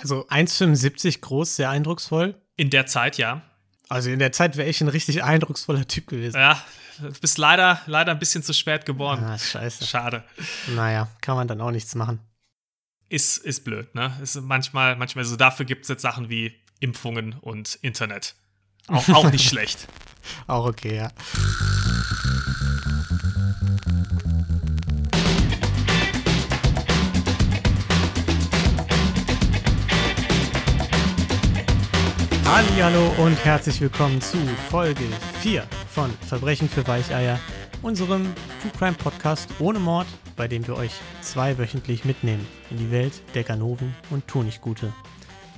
Also 1,75 groß, sehr eindrucksvoll. In der Zeit, ja. Also in der Zeit wäre ich ein richtig eindrucksvoller Typ gewesen. Ja, du bist leider, leider ein bisschen zu spät geboren. Ah, scheiße. Schade. Naja, kann man dann auch nichts machen. Ist, ist blöd, ne? Ist manchmal, manchmal so, dafür gibt es jetzt Sachen wie Impfungen und Internet. Auch, auch nicht schlecht. Auch okay, ja. Hallo und herzlich willkommen zu Folge 4 von Verbrechen für Weicheier, unserem True Crime Podcast ohne Mord, bei dem wir euch zweiwöchentlich mitnehmen in die Welt der Ganoven und Tuniggute.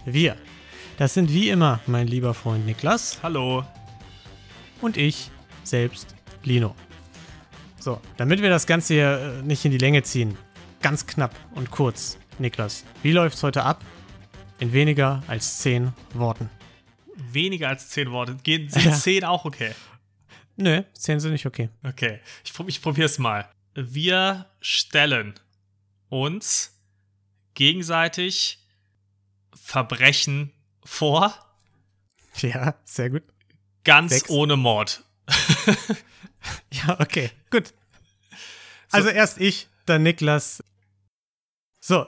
Wir, das sind wie immer mein lieber Freund Niklas Hallo. und ich selbst, Lino. So, damit wir das Ganze hier äh, nicht in die Länge ziehen, ganz knapp und kurz, Niklas, wie läuft's heute ab? In weniger als 10 Worten. Weniger als zehn Worte. Gehen, sind Ja. zehn auch okay? Nö, 10 sind nicht okay. Okay. Ich, prob- ich probier's mal. Wir stellen uns gegenseitig Verbrechen vor, Ja, sehr gut. ganz Sechs. ohne Mord. Ja, okay, gut. Also erst ich, dann Niklas. So,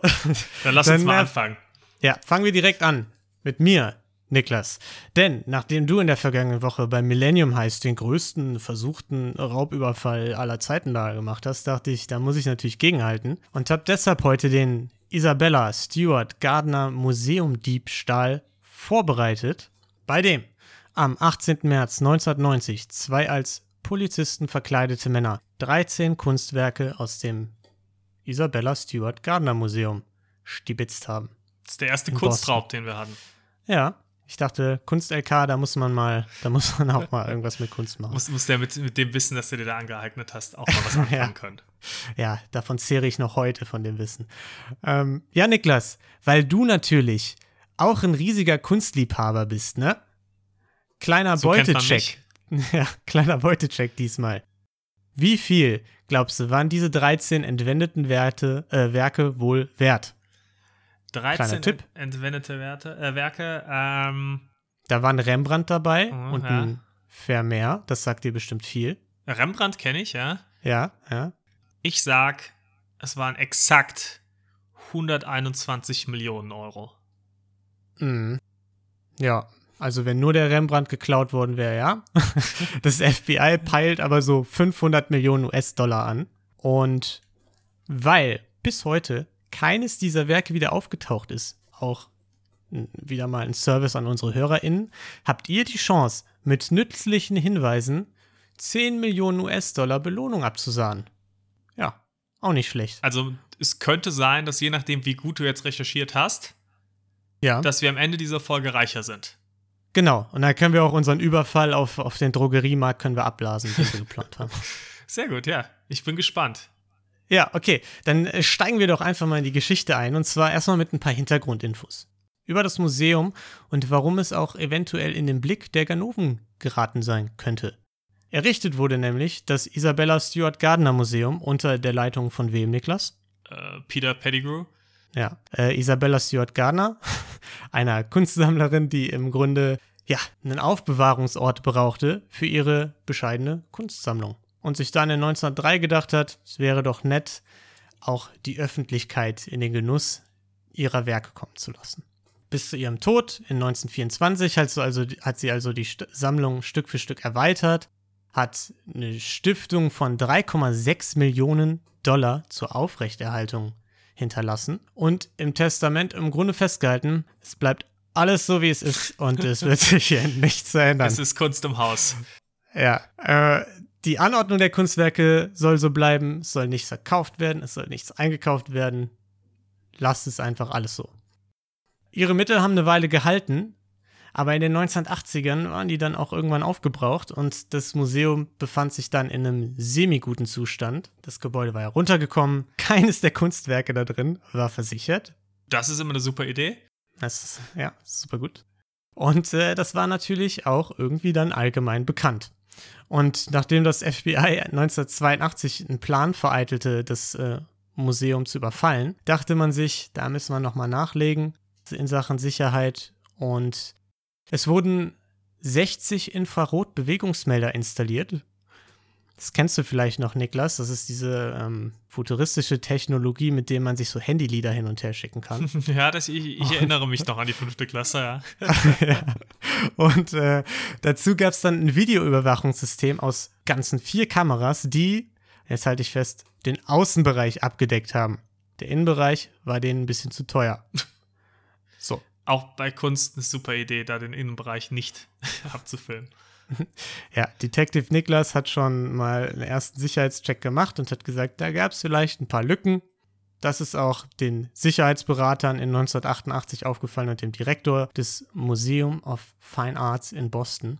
Dann lass Dann, uns mal anfangen. ja, fangen wir direkt an mit mir, Niklas. Denn nachdem du in der vergangenen Woche beim Millennium Heist den größten versuchten Raubüberfall aller Zeiten da gemacht hast, dachte ich, da muss ich natürlich gegenhalten und habe deshalb heute den Isabella Stewart Gardner Museumdiebstahl vorbereitet, bei dem am 18. März 1990 zwei als Polizisten verkleidete Männer 13 Kunstwerke aus dem Isabella Stewart Gardner Museum stibitzt haben. Das ist der erste Kunstraub, den wir hatten. Ja, ich dachte, Kunst-LK, da muss man mal, da muss man auch mal irgendwas mit Kunst machen. Muss, muss der mit, mit dem Wissen, das du dir da angeeignet hast, auch mal was anfangen Ja. können. Ja, davon zehre ich noch heute von dem Wissen. Ähm, ja, Niklas, weil du natürlich auch ein riesiger Kunstliebhaber bist, ne? Kleiner So Beutecheck. Ja, kleiner Beutecheck diesmal. Wie viel, glaubst du, waren diese 13 entwendeten Werte, äh, Werke wohl wert? 13 Tipp. entwendete Werte, äh, Werke. Ähm, Da war ein Rembrandt dabei Mhm, und ja. ein Vermeer, das sagt dir bestimmt viel. Rembrandt kenne ich, ja. Ja, ja. Ich sag, es waren exakt 121 Millionen Euro. Mhm. Ja, also wenn nur der Rembrandt geklaut worden wäre, ja. Das FBI peilt aber so 500 Millionen US-Dollar an. Und weil bis heute keines dieser Werke wieder aufgetaucht ist, auch n- wieder mal ein Service an unsere HörerInnen, habt ihr die Chance, mit nützlichen Hinweisen 10 Millionen US-Dollar Belohnung abzusahnen. Ja, auch nicht schlecht. Also es könnte sein, dass je nachdem, wie gut du jetzt recherchiert hast, Ja. dass wir am Ende dieser Folge reicher sind. Genau, und dann können wir auch unseren Überfall auf, auf den Drogeriemarkt können wir abblasen, den wir geplant haben. Sehr gut, ja. Ich bin gespannt. Ja, okay, dann äh, steigen wir doch einfach mal in die Geschichte ein und zwar erstmal mit ein paar Hintergrundinfos über das Museum und warum es auch eventuell in den Blick der Ganoven geraten sein könnte. Errichtet wurde nämlich das Isabella Stewart Gardner Museum unter der Leitung von wem, Niklas? Äh, Peter Pettigrew. Ja, äh, Isabella Stewart Gardner, einer Kunstsammlerin, die im Grunde ja einen Aufbewahrungsort brauchte für ihre bescheidene Kunstsammlung. Und sich dann in 1903 gedacht hat, es wäre doch nett, auch die Öffentlichkeit in den Genuss ihrer Werke kommen zu lassen. Bis zu ihrem Tod in 1924 hat sie also, hat sie also die St Sammlung Stück für Stück erweitert, hat eine Stiftung von 3,6 Millionen Dollar zur Aufrechterhaltung hinterlassen und im Testament im Grunde festgehalten, es bleibt alles so, wie es ist und es wird sich hier nichts verändern. Es ist Kunst im Haus. Ja, äh, die Anordnung der Kunstwerke soll so bleiben, es soll nichts verkauft werden, es soll nichts eingekauft werden. Lasst es einfach alles so. Ihre Mittel haben eine Weile gehalten, aber in den 1980ern waren die dann auch irgendwann aufgebraucht und das Museum befand sich dann in einem semi-guten Zustand. Das Gebäude war ja runtergekommen, keines der Kunstwerke da drin war versichert. Das ist immer eine super Idee. Das ist, ja, super gut. Und äh, das war natürlich auch irgendwie dann allgemein bekannt. Und nachdem das FBI 1982 einen Plan vereitelte, das äh, Museum zu überfallen, dachte man sich, da müssen wir nochmal nachlegen. in Sachen Sicherheit und es wurden 60 Infrarot-Bewegungsmelder installiert. Das kennst du vielleicht noch, Niklas. Das ist diese ähm, futuristische Technologie, mit der man sich so Handylieder hin und her schicken kann. ja, das, ich, ich erinnere mich noch an die fünfte Klasse, ja. ja. Und äh, dazu gab es dann ein Videoüberwachungssystem aus ganzen vier Kameras, die, jetzt halte ich fest, den Außenbereich abgedeckt haben. Der Innenbereich war denen ein bisschen zu teuer. So. Auch bei Kunst eine super Idee, da den Innenbereich nicht abzufilmen. Ja, Detective Niklas hat schon mal einen ersten Sicherheitscheck gemacht und hat gesagt, da gab es vielleicht ein paar Lücken. Das ist auch den Sicherheitsberatern in 1988 aufgefallen und dem Direktor des Museum of Fine Arts in Boston.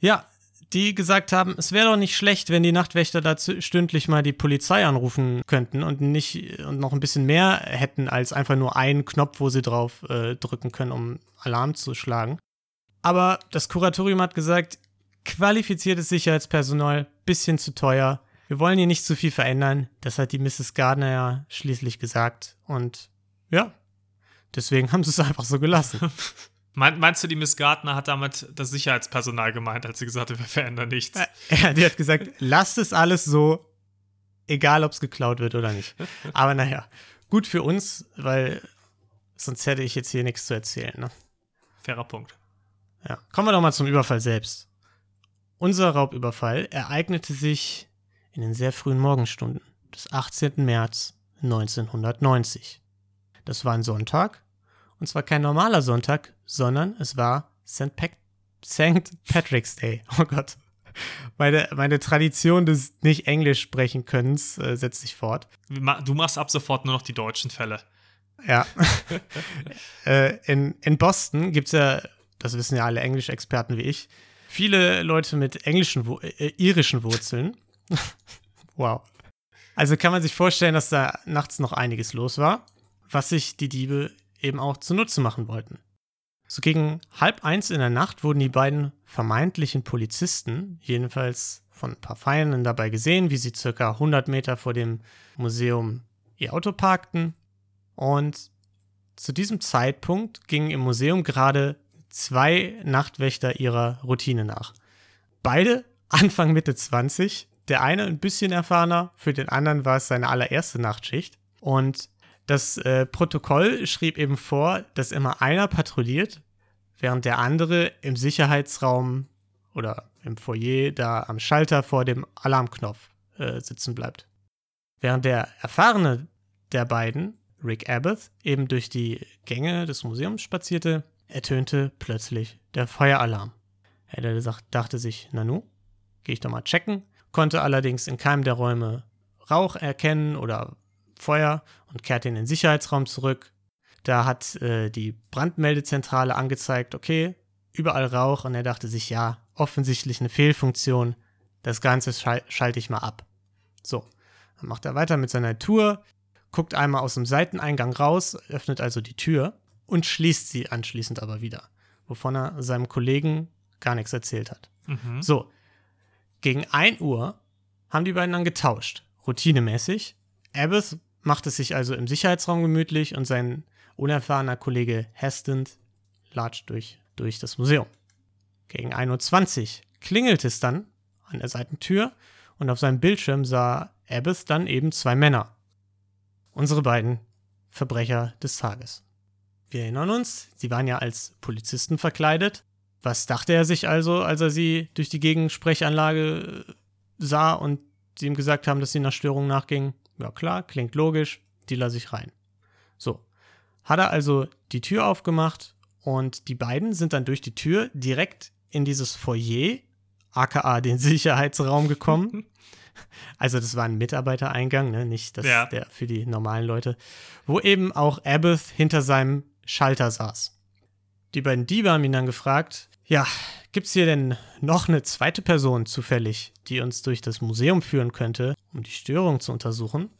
Ja, die gesagt haben, es wäre doch nicht schlecht, wenn die Nachtwächter dazu stündlich mal die Polizei anrufen könnten und nicht und noch ein bisschen mehr hätten als einfach nur einen Knopf, wo sie drauf äh, drücken können, um Alarm zu schlagen. Aber das Kuratorium hat gesagt, qualifiziertes Sicherheitspersonal, bisschen zu teuer. Wir wollen hier nicht zu viel verändern. Das hat die Mrs. Gardner ja schließlich gesagt. Und ja, deswegen haben sie es einfach so gelassen. Meinst du, die Miss Gardner hat damit das Sicherheitspersonal gemeint, als sie gesagt hat, wir verändern nichts? Ja, die hat gesagt, lasst es alles so, egal ob es geklaut wird oder nicht. Aber naja, gut für uns, weil sonst hätte ich jetzt hier nichts zu erzählen. Ne? Fairer Punkt. Ja, kommen wir doch mal zum Überfall selbst. Unser Raubüberfall ereignete sich in den sehr frühen Morgenstunden des 18. März 1990. Das war ein Sonntag, und zwar kein normaler Sonntag, sondern es war St. Pa St. Patrick's Day. Oh Gott. Meine, meine Tradition des nicht Englisch sprechen Könnens äh, setzt sich fort. Du machst ab sofort nur noch die deutschen Fälle. Ja. äh, in, in Boston gibt es ja, das wissen ja alle Englischexperten wie ich, viele Leute mit englischen, äh, irischen Wurzeln. wow. Also kann man sich vorstellen, dass da nachts noch einiges los war, was sich die Diebe eben auch zunutze machen wollten. So gegen halb eins in der Nacht wurden die beiden vermeintlichen Polizisten, jedenfalls von ein paar Feinden dabei gesehen, wie sie circa 100 Meter vor dem Museum ihr Auto parkten. Und zu diesem Zeitpunkt gingen im Museum gerade zwei Nachtwächter ihrer Routine nach. Beide Anfang Mitte 20, der eine ein bisschen erfahrener, für den anderen war es seine allererste Nachtschicht. Und das äh, Protokoll schrieb eben vor, dass immer einer patrouilliert, während der andere im Sicherheitsraum oder im Foyer da am Schalter vor dem Alarmknopf äh, sitzen bleibt. Während der erfahrene der beiden, Rick Abbott, eben durch die Gänge des Museums spazierte, ertönte plötzlich der Feueralarm. Er dachte sich, Nanu, gehe ich doch mal checken, konnte allerdings in keinem der Räume Rauch erkennen oder Feuer und kehrte in den Sicherheitsraum zurück. Da hat äh, die Brandmeldezentrale angezeigt, okay, überall Rauch und er dachte sich, ja, offensichtlich eine Fehlfunktion, das Ganze schal schalte ich mal ab. So, dann macht er weiter mit seiner Tour, guckt einmal aus dem Seiteneingang raus, öffnet also die Tür und schließt sie anschließend aber wieder, wovon er seinem Kollegen gar nichts erzählt hat. Mhm. So, gegen 1 Uhr haben die beiden dann getauscht, routinemäßig. Abbott macht es sich also im Sicherheitsraum gemütlich und sein unerfahrener Kollege Heston latscht durch, durch das Museum. Gegen 1.20 Uhr klingelt es dann an der Seitentür und auf seinem Bildschirm sah Abbott dann eben zwei Männer. Unsere beiden Verbrecher des Tages. Wir erinnern uns, sie waren ja als Polizisten verkleidet. Was dachte er sich also, als er sie durch die Gegensprechanlage äh, sah und sie ihm gesagt haben, dass sie nach Störungen nachgingen? Ja klar, klingt logisch, die lasse ich rein. So, hat er also die Tür aufgemacht und die beiden sind dann durch die Tür direkt in dieses Foyer, aka den Sicherheitsraum gekommen. Also das war ein Mitarbeitereingang, ne? nicht das, ja. der für die normalen Leute, wo eben auch Abbott hinter seinem Schalter saß. Die beiden Diebe haben ihn dann gefragt, ja, gibt's hier denn noch eine zweite Person zufällig, die uns durch das Museum führen könnte, um die Störung zu untersuchen?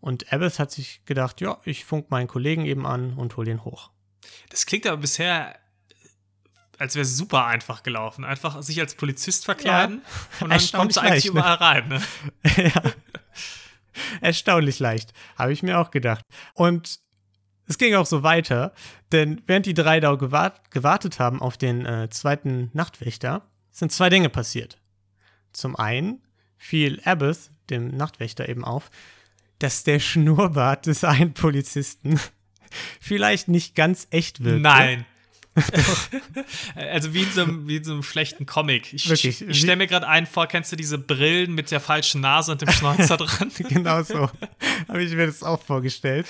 Und Abbott hat sich gedacht, ja, ich funk meinen Kollegen eben an und hol den hoch. Das klingt aber bisher, als wäre es super einfach gelaufen. Einfach sich als Polizist verkleiden ja, und dann kommst du eigentlich ne? überall rein. Ne? ja. Erstaunlich leicht, habe ich mir auch gedacht. Und es ging auch so weiter, denn während die drei da gewart gewartet haben auf den äh, zweiten Nachtwächter, sind zwei Dinge passiert. Zum einen fiel Abbott, dem Nachtwächter, eben auf, dass der Schnurrbart des einen Polizisten vielleicht nicht ganz echt wirkt. Nein. Also wie in, so einem, wie in so einem schlechten Comic. Ich, Wirklich, ich, stelle mir gerade einen vor, kennst du diese Brillen mit der falschen Nase und dem Schnäuzer dran? genau so. Habe ich mir das auch vorgestellt.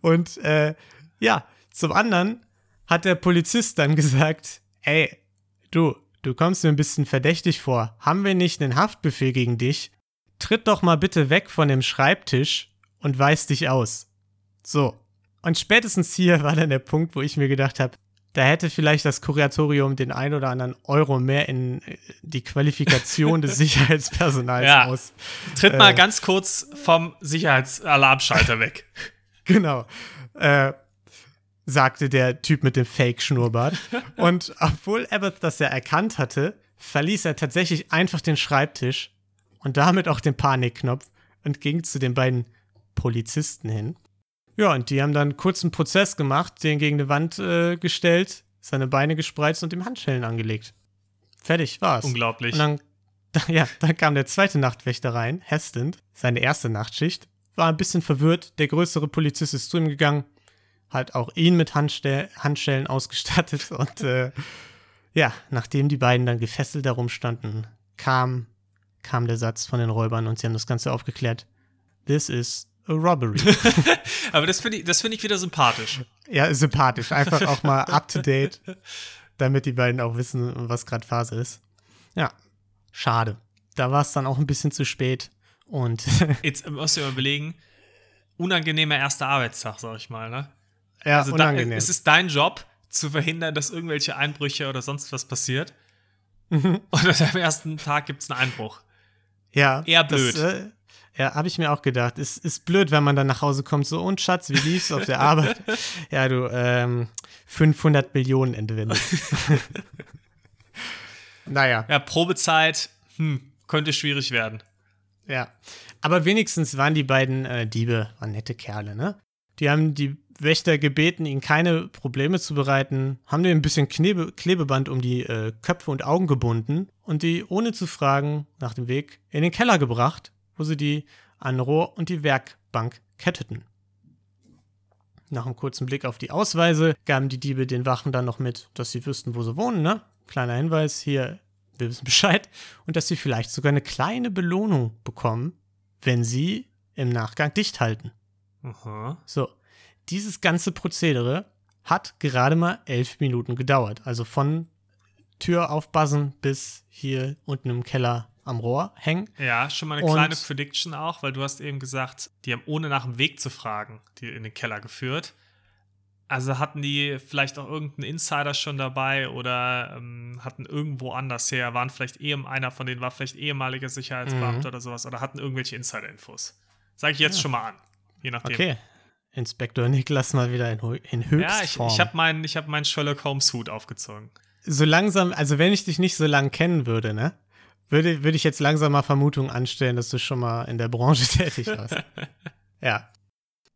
Und äh, ja, zum anderen hat der Polizist dann gesagt, ey, du, du kommst mir ein bisschen verdächtig vor. Haben wir nicht einen Haftbefehl gegen dich? Tritt doch mal bitte weg von dem Schreibtisch und weis dich aus. So. Und spätestens hier war dann der Punkt, wo ich mir gedacht habe, da hätte vielleicht das Kuratorium den ein oder anderen Euro mehr in äh, die Qualifikation des Sicherheitspersonals ja. aus. Tritt mal äh, ganz kurz vom Sicherheitsalarmschalter weg. Genau. Äh, sagte der Typ mit dem Fake-Schnurrbart. Und obwohl Abbott das ja erkannt hatte, verließ er tatsächlich einfach den Schreibtisch und damit auch den Panikknopf und ging zu den beiden Polizisten hin. Ja, und die haben dann kurz einen Prozess gemacht, den gegen die Wand äh, gestellt, seine Beine gespreizt und ihm Handschellen angelegt. Fertig war's. Unglaublich. Und dann, ja, dann kam der zweite Nachtwächter rein, Heston, seine erste Nachtschicht, war ein bisschen verwirrt. Der größere Polizist ist zu ihm gegangen, hat auch ihn mit Handstell Handschellen ausgestattet und äh, ja, nachdem die beiden dann gefesselt darum standen, kam, kam der Satz von den Räubern und sie haben das Ganze aufgeklärt. This is a robbery. Aber das finde ich, find ich wieder sympathisch. Ja, sympathisch. Einfach auch mal up to date, damit die beiden auch wissen, was gerade Phase ist. Ja, schade. Da war es dann auch ein bisschen zu spät. Und Jetzt musst du dir überlegen, unangenehmer erster Arbeitstag, sag ich mal, ne? Ja, also unangenehm. Da, es ist dein Job, zu verhindern, dass irgendwelche Einbrüche oder sonst was passiert. Mhm. Und am ersten Tag gibt es einen Einbruch. Ja. Eher blöd. Das, äh, ja, habe ich mir auch gedacht. Es ist blöd, wenn man dann nach Hause kommt, so, und Schatz, wie lief's auf der Arbeit? ja, du, ähm, 500 Millionen entwendet. naja. Ja, Probezeit, hm, könnte schwierig werden. Ja. Aber wenigstens waren die beiden äh, Diebe, waren nette Kerle, ne? Die haben die Wächter gebeten, ihnen keine Probleme zu bereiten, haben denen ein bisschen Knebe Klebeband um die äh, Köpfe und Augen gebunden und die, ohne zu fragen, nach dem Weg in den Keller gebracht, wo sie die an Rohr und die Werkbank ketteten. Nach einem kurzen Blick auf die Ausweise gaben die Diebe den Wachen dann noch mit, dass sie wüssten, wo sie wohnen, ne? Kleiner Hinweis, hier, wir wissen Bescheid. Und dass sie vielleicht sogar eine kleine Belohnung bekommen, wenn sie im Nachgang dicht halten. Aha. So, dieses ganze Prozedere hat gerade mal elf Minuten gedauert. Also von Tür aufbassen bis hier unten im Keller am Rohr hängen. Ja, schon mal eine Und kleine Prediction auch, weil du hast eben gesagt, die haben ohne nach dem Weg zu fragen, die in den Keller geführt. Also hatten die vielleicht auch irgendeinen Insider schon dabei oder ähm, hatten irgendwo anders her, waren vielleicht eh einer von denen war vielleicht ehemaliger Sicherheitsbeamter mhm. oder sowas oder hatten irgendwelche Insider-Infos. Sage ich jetzt ja. schon mal an, je nachdem. Okay, Inspektor Niklas mal wieder in, in Höchstform. Ja, ich, ich habe meinen hab mein Sherlock Holmes Hut aufgezogen. So langsam, also wenn ich dich nicht so lang kennen würde, ne, würde, würde ich jetzt langsam mal Vermutungen anstellen, dass du schon mal in der Branche tätig warst. ja.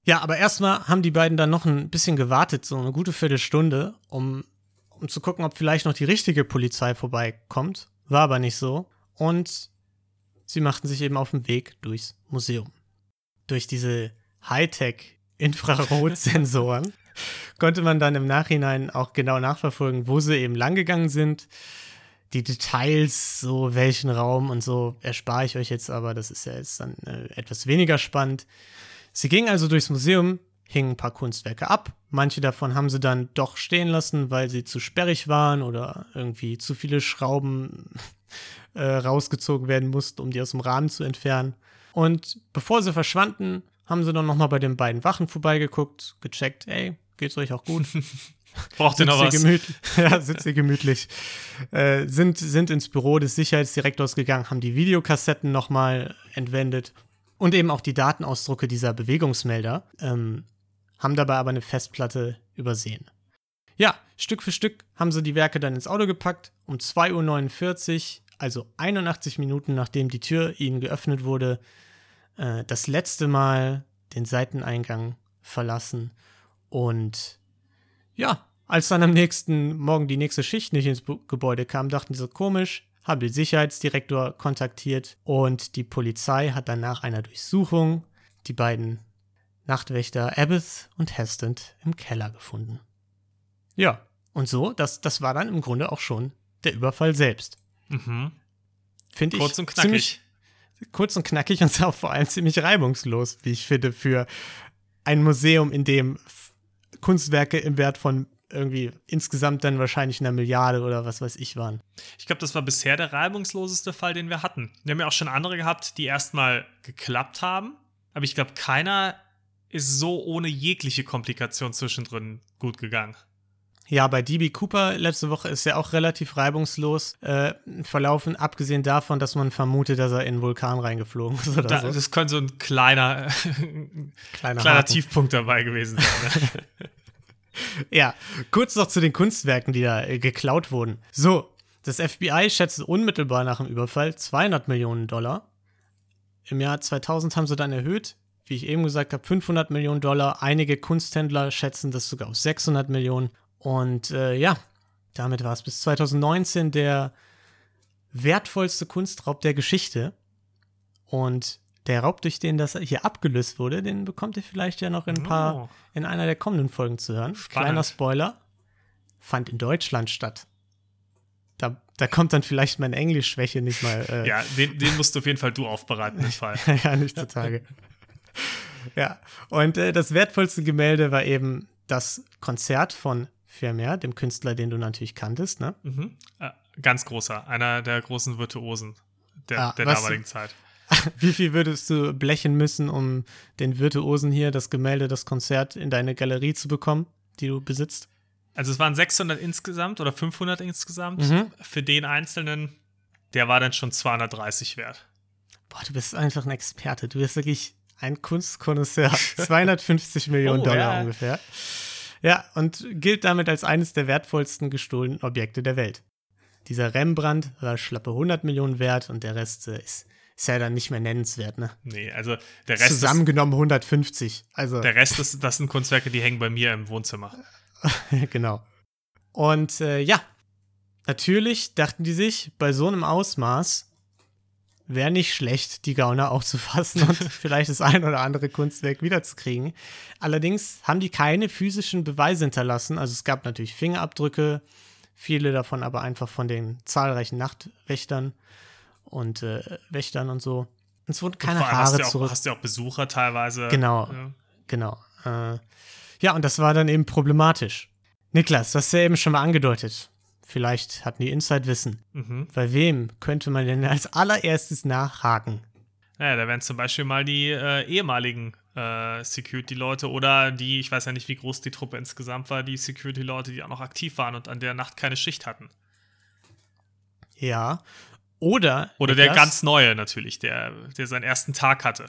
Ja, aber erstmal haben die beiden dann noch ein bisschen gewartet, so eine gute Viertelstunde, um, um zu gucken, ob vielleicht noch die richtige Polizei vorbeikommt. War aber nicht so. Und sie machten sich eben auf den Weg durchs Museum. Durch diese Hightech Infrarotsensoren konnte man dann im Nachhinein auch genau nachverfolgen, wo sie eben langgegangen sind. Die Details, so welchen Raum und so, erspare ich euch jetzt, aber das ist ja jetzt dann äh, etwas weniger spannend. Sie gingen also durchs Museum, hingen ein paar Kunstwerke ab. Manche davon haben sie dann doch stehen lassen, weil sie zu sperrig waren oder irgendwie zu viele Schrauben äh, rausgezogen werden mussten, um die aus dem Rahmen zu entfernen. Und bevor sie verschwanden, haben sie dann nochmal bei den beiden Wachen vorbeigeguckt, gecheckt, ey, geht's euch auch gut? Braucht ihr noch was? Gemütlich, ja, sitzt ihr gemütlich. Äh, sind, sind ins Büro des Sicherheitsdirektors gegangen, haben die Videokassetten nochmal entwendet und eben auch die Datenausdrucke dieser Bewegungsmelder, ähm, haben dabei aber eine Festplatte übersehen. Ja, Stück für Stück haben sie die Werke dann ins Auto gepackt. Um 2.49 Uhr, also 81 Minuten nachdem die Tür ihnen geöffnet wurde, äh, das letzte Mal den Seiteneingang verlassen Und ja, als dann am nächsten Morgen die nächste Schicht nicht ins Gebäude kam, dachten sie so komisch, haben den Sicherheitsdirektor kontaktiert und die Polizei hat dann nach einer Durchsuchung die beiden Nachtwächter Abbott und Heston im Keller gefunden. Ja, und so, das, das war dann im Grunde auch schon der Überfall selbst. Mhm. Finde ich Kurz und knackig. ziemlich kurz und knackig und auch vor allem ziemlich reibungslos, wie ich finde, für ein Museum, in dem Kunstwerke im Wert von irgendwie insgesamt dann wahrscheinlich einer Milliarde oder was weiß ich waren. Ich glaube, das war bisher der reibungsloseste Fall, den wir hatten. Wir haben ja auch schon andere gehabt, die erstmal geklappt haben, aber ich glaube, keiner ist so ohne jegliche Komplikation zwischendrin gut gegangen. Ja, bei DB Cooper letzte Woche ist ja auch relativ reibungslos äh, verlaufen, abgesehen davon, dass man vermutet, dass er in einen Vulkan reingeflogen ist oder Da, so. Das könnte so ein kleiner, Kleiner, kleiner Haken. Tiefpunkt dabei gewesen sein. Ne? Ja, kurz noch zu den Kunstwerken, die da äh, geklaut wurden. So, das FBI schätzte unmittelbar nach dem Überfall 200 Millionen Dollar. Im Jahr 2000 haben sie dann erhöht, wie ich eben gesagt habe, 500 Millionen Dollar. Einige Kunsthändler schätzen das sogar auf 600 Millionen. Und äh, ja, damit war es bis 2019 der wertvollste Kunstraub der Geschichte. Und der Raub, durch den das hier abgelöst wurde, den bekommt ihr vielleicht ja noch in ein paar Oh. in einer der kommenden Folgen zu hören. Spannend. Kleiner Spoiler, fand in Deutschland statt. Da, da kommt dann vielleicht meine Englischschwäche nicht mal äh, Ja, den, den musst du auf jeden Fall du aufbereiten, den Fall. ja, nicht zutage. ja, und äh, das wertvollste Gemälde war eben das Konzert von Vermeer, dem Künstler, den du natürlich kanntest, ne? Mhm. Äh, ganz großer, einer der großen Virtuosen der, Ah, der damaligen Zeit. Wie viel würdest du blechen müssen, um den Virtuosen hier, das Gemälde, das Konzert in deine Galerie zu bekommen, die du besitzt? Also es waren 600 insgesamt oder 500 insgesamt. Mhm. Für den einzelnen, der war dann schon 230 wert. Boah, du bist einfach ein Experte. Du bist wirklich ein Kunstkonnoisseur. 250 Millionen Oh, Dollar ja. ungefähr. Ja, und gilt damit als eines der wertvollsten gestohlenen Objekte der Welt. Dieser Rembrandt war schlappe 100 Millionen wert und der Rest äh, ist, ist ja dann nicht mehr nennenswert, ne? Nee, also der Rest, ist, Zusammengenommen 150. Also, der Rest ist, das sind Kunstwerke, die hängen bei mir im Wohnzimmer. genau. Und äh, ja, natürlich dachten die sich, bei so einem Ausmaß wäre nicht schlecht, die Gauner auch zu fassen und vielleicht das ein oder andere Kunstwerk wiederzukriegen. Allerdings haben die keine physischen Beweise hinterlassen. Also es gab natürlich Fingerabdrücke, viele davon aber einfach von den zahlreichen Nachtwächtern und äh, Wächtern und so. Und es wurden keine Vor allem hast Haare du, ja auch, zurück. hast du auch Besucher teilweise. Genau. Ja. Genau. Äh, ja, und das war dann eben problematisch. Niklas, das hast du ja eben schon mal angedeutet. Vielleicht hatten die Inside-Wissen. Mhm. Bei wem könnte man denn als allererstes nachhaken? Naja, da wären zum Beispiel mal die äh, ehemaligen äh, Security-Leute oder die, ich weiß ja nicht, wie groß die Truppe insgesamt war, die Security-Leute, die auch noch aktiv waren und an der Nacht keine Schicht hatten. Ja. Oder. Oder der ganz neue natürlich, der, der seinen ersten Tag hatte.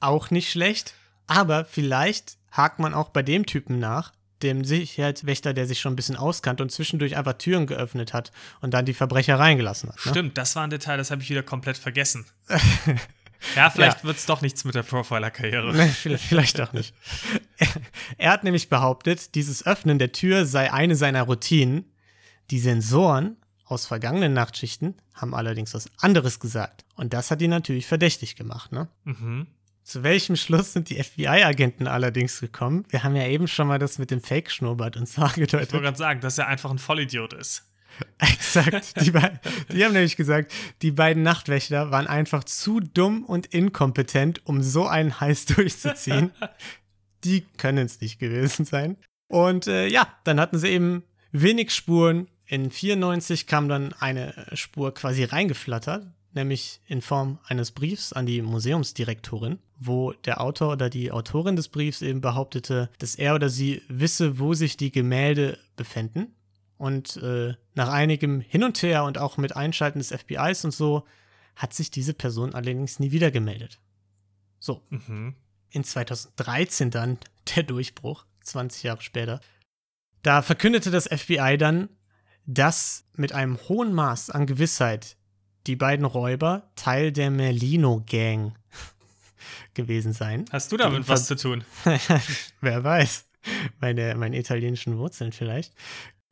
Auch nicht schlecht. Aber vielleicht hakt man auch bei dem Typen nach, dem Sicherheitswächter, der sich schon ein bisschen auskannt und zwischendurch einfach Türen geöffnet hat und dann die Verbrecher reingelassen hat. Ne? Stimmt, das war ein Detail, das habe ich wieder komplett vergessen. ja, vielleicht Ja. wird es doch nichts mit der Profiler-Karriere. Nee, vielleicht, vielleicht auch nicht. Er, er hat nämlich behauptet, dieses Öffnen der Tür sei eine seiner Routinen. Die Sensoren aus vergangenen Nachtschichten haben allerdings was anderes gesagt. Und das hat ihn natürlich verdächtig gemacht. Ne? Mhm. Zu welchem Schluss sind die FBI-Agenten allerdings gekommen? Wir haben ja eben schon mal das mit dem Fake-Schnurrbart uns Ich wollte angedeutet. gerade sagen, dass er einfach ein Vollidiot ist. Exakt. Die, die haben nämlich gesagt, die beiden Nachtwächter waren einfach zu dumm und inkompetent, um so einen Heiß durchzuziehen. die können es nicht gewesen sein. Und äh, ja, dann hatten sie eben wenig Spuren. In 94 kam dann eine Spur quasi reingeflattert, nämlich in Form eines Briefs an die Museumsdirektorin, wo der Autor oder die Autorin des Briefs eben behauptete, dass er oder sie wisse, wo sich die Gemälde befänden. Und äh, nach einigem Hin und Her und auch mit Einschalten des FBIs und so hat sich diese Person allerdings nie wieder gemeldet. So, Mhm. in 2013 dann der Durchbruch, 20 Jahre später. Da verkündete das FBI dann, dass mit einem hohen Maß an Gewissheit die beiden Räuber Teil der Merlino Gang gewesen sein. Hast du damit was zu tun? Wer weiß. Meine, meine italienischen Wurzeln vielleicht.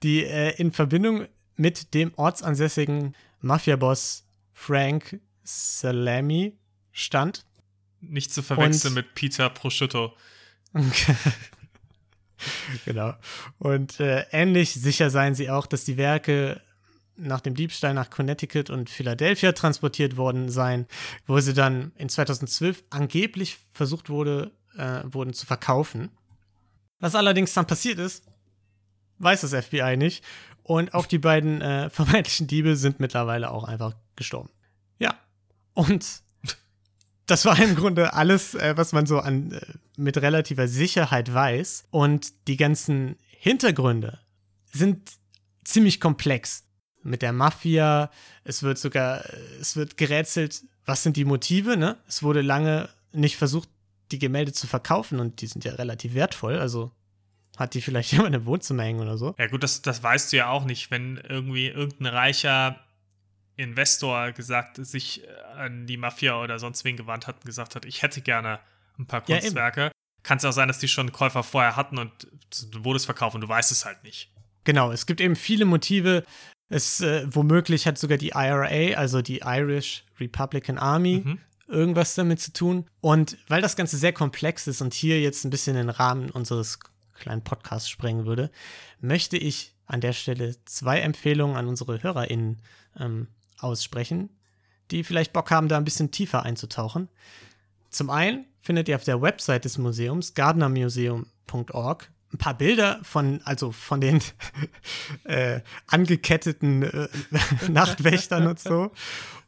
Die äh, in Verbindung mit dem ortsansässigen Mafia-Boss Frank Salami stand. Nicht zu verwechseln mit Peter Prosciutto. genau. Und äh, ähnlich sicher seien sie auch, dass die Werke nach dem Diebstahl nach Connecticut und Philadelphia transportiert worden seien, wo sie dann in 2012 angeblich versucht wurde, äh, wurden zu verkaufen. Was allerdings dann passiert ist, weiß das FBI nicht. Und auch die beiden äh, vermeintlichen Diebe sind mittlerweile auch einfach gestorben. Ja. Und das war im Grunde alles, äh, was man so an, äh, mit relativer Sicherheit weiß. Und die ganzen Hintergründe sind ziemlich komplex. Mit der Mafia, es wird sogar, äh, es wird gerätselt, was sind die Motive, ne? Es wurde lange nicht versucht, die Gemälde zu verkaufen und die sind ja relativ wertvoll, also hat die vielleicht jemand im Wohnzimmer hängen oder so? Ja, gut, das, das weißt du ja auch nicht, wenn irgendwie irgendein reicher Investor gesagt, sich äh, an die Mafia oder sonst wen gewandt hat und gesagt hat, ich hätte gerne ein paar Kunstwerke. Ja, Kann es auch sein, dass die schon Käufer vorher hatten und du wurdest verkauft und du weißt es halt nicht. Genau, es gibt eben viele Motive. Es äh, womöglich hat sogar die IRA, also die Irish Republican Army, mhm. irgendwas damit zu tun. Und weil das Ganze sehr komplex ist und hier jetzt ein bisschen den Rahmen unseres kleinen Podcasts sprengen würde, möchte ich an der Stelle zwei Empfehlungen an unsere HörerInnen ähm, aussprechen, die vielleicht Bock haben, da ein bisschen tiefer einzutauchen. Zum einen findet ihr auf der Website des Museums, gardnermuseum.org, ein paar Bilder von, also von den äh, angeketteten äh, Nachtwächtern und so.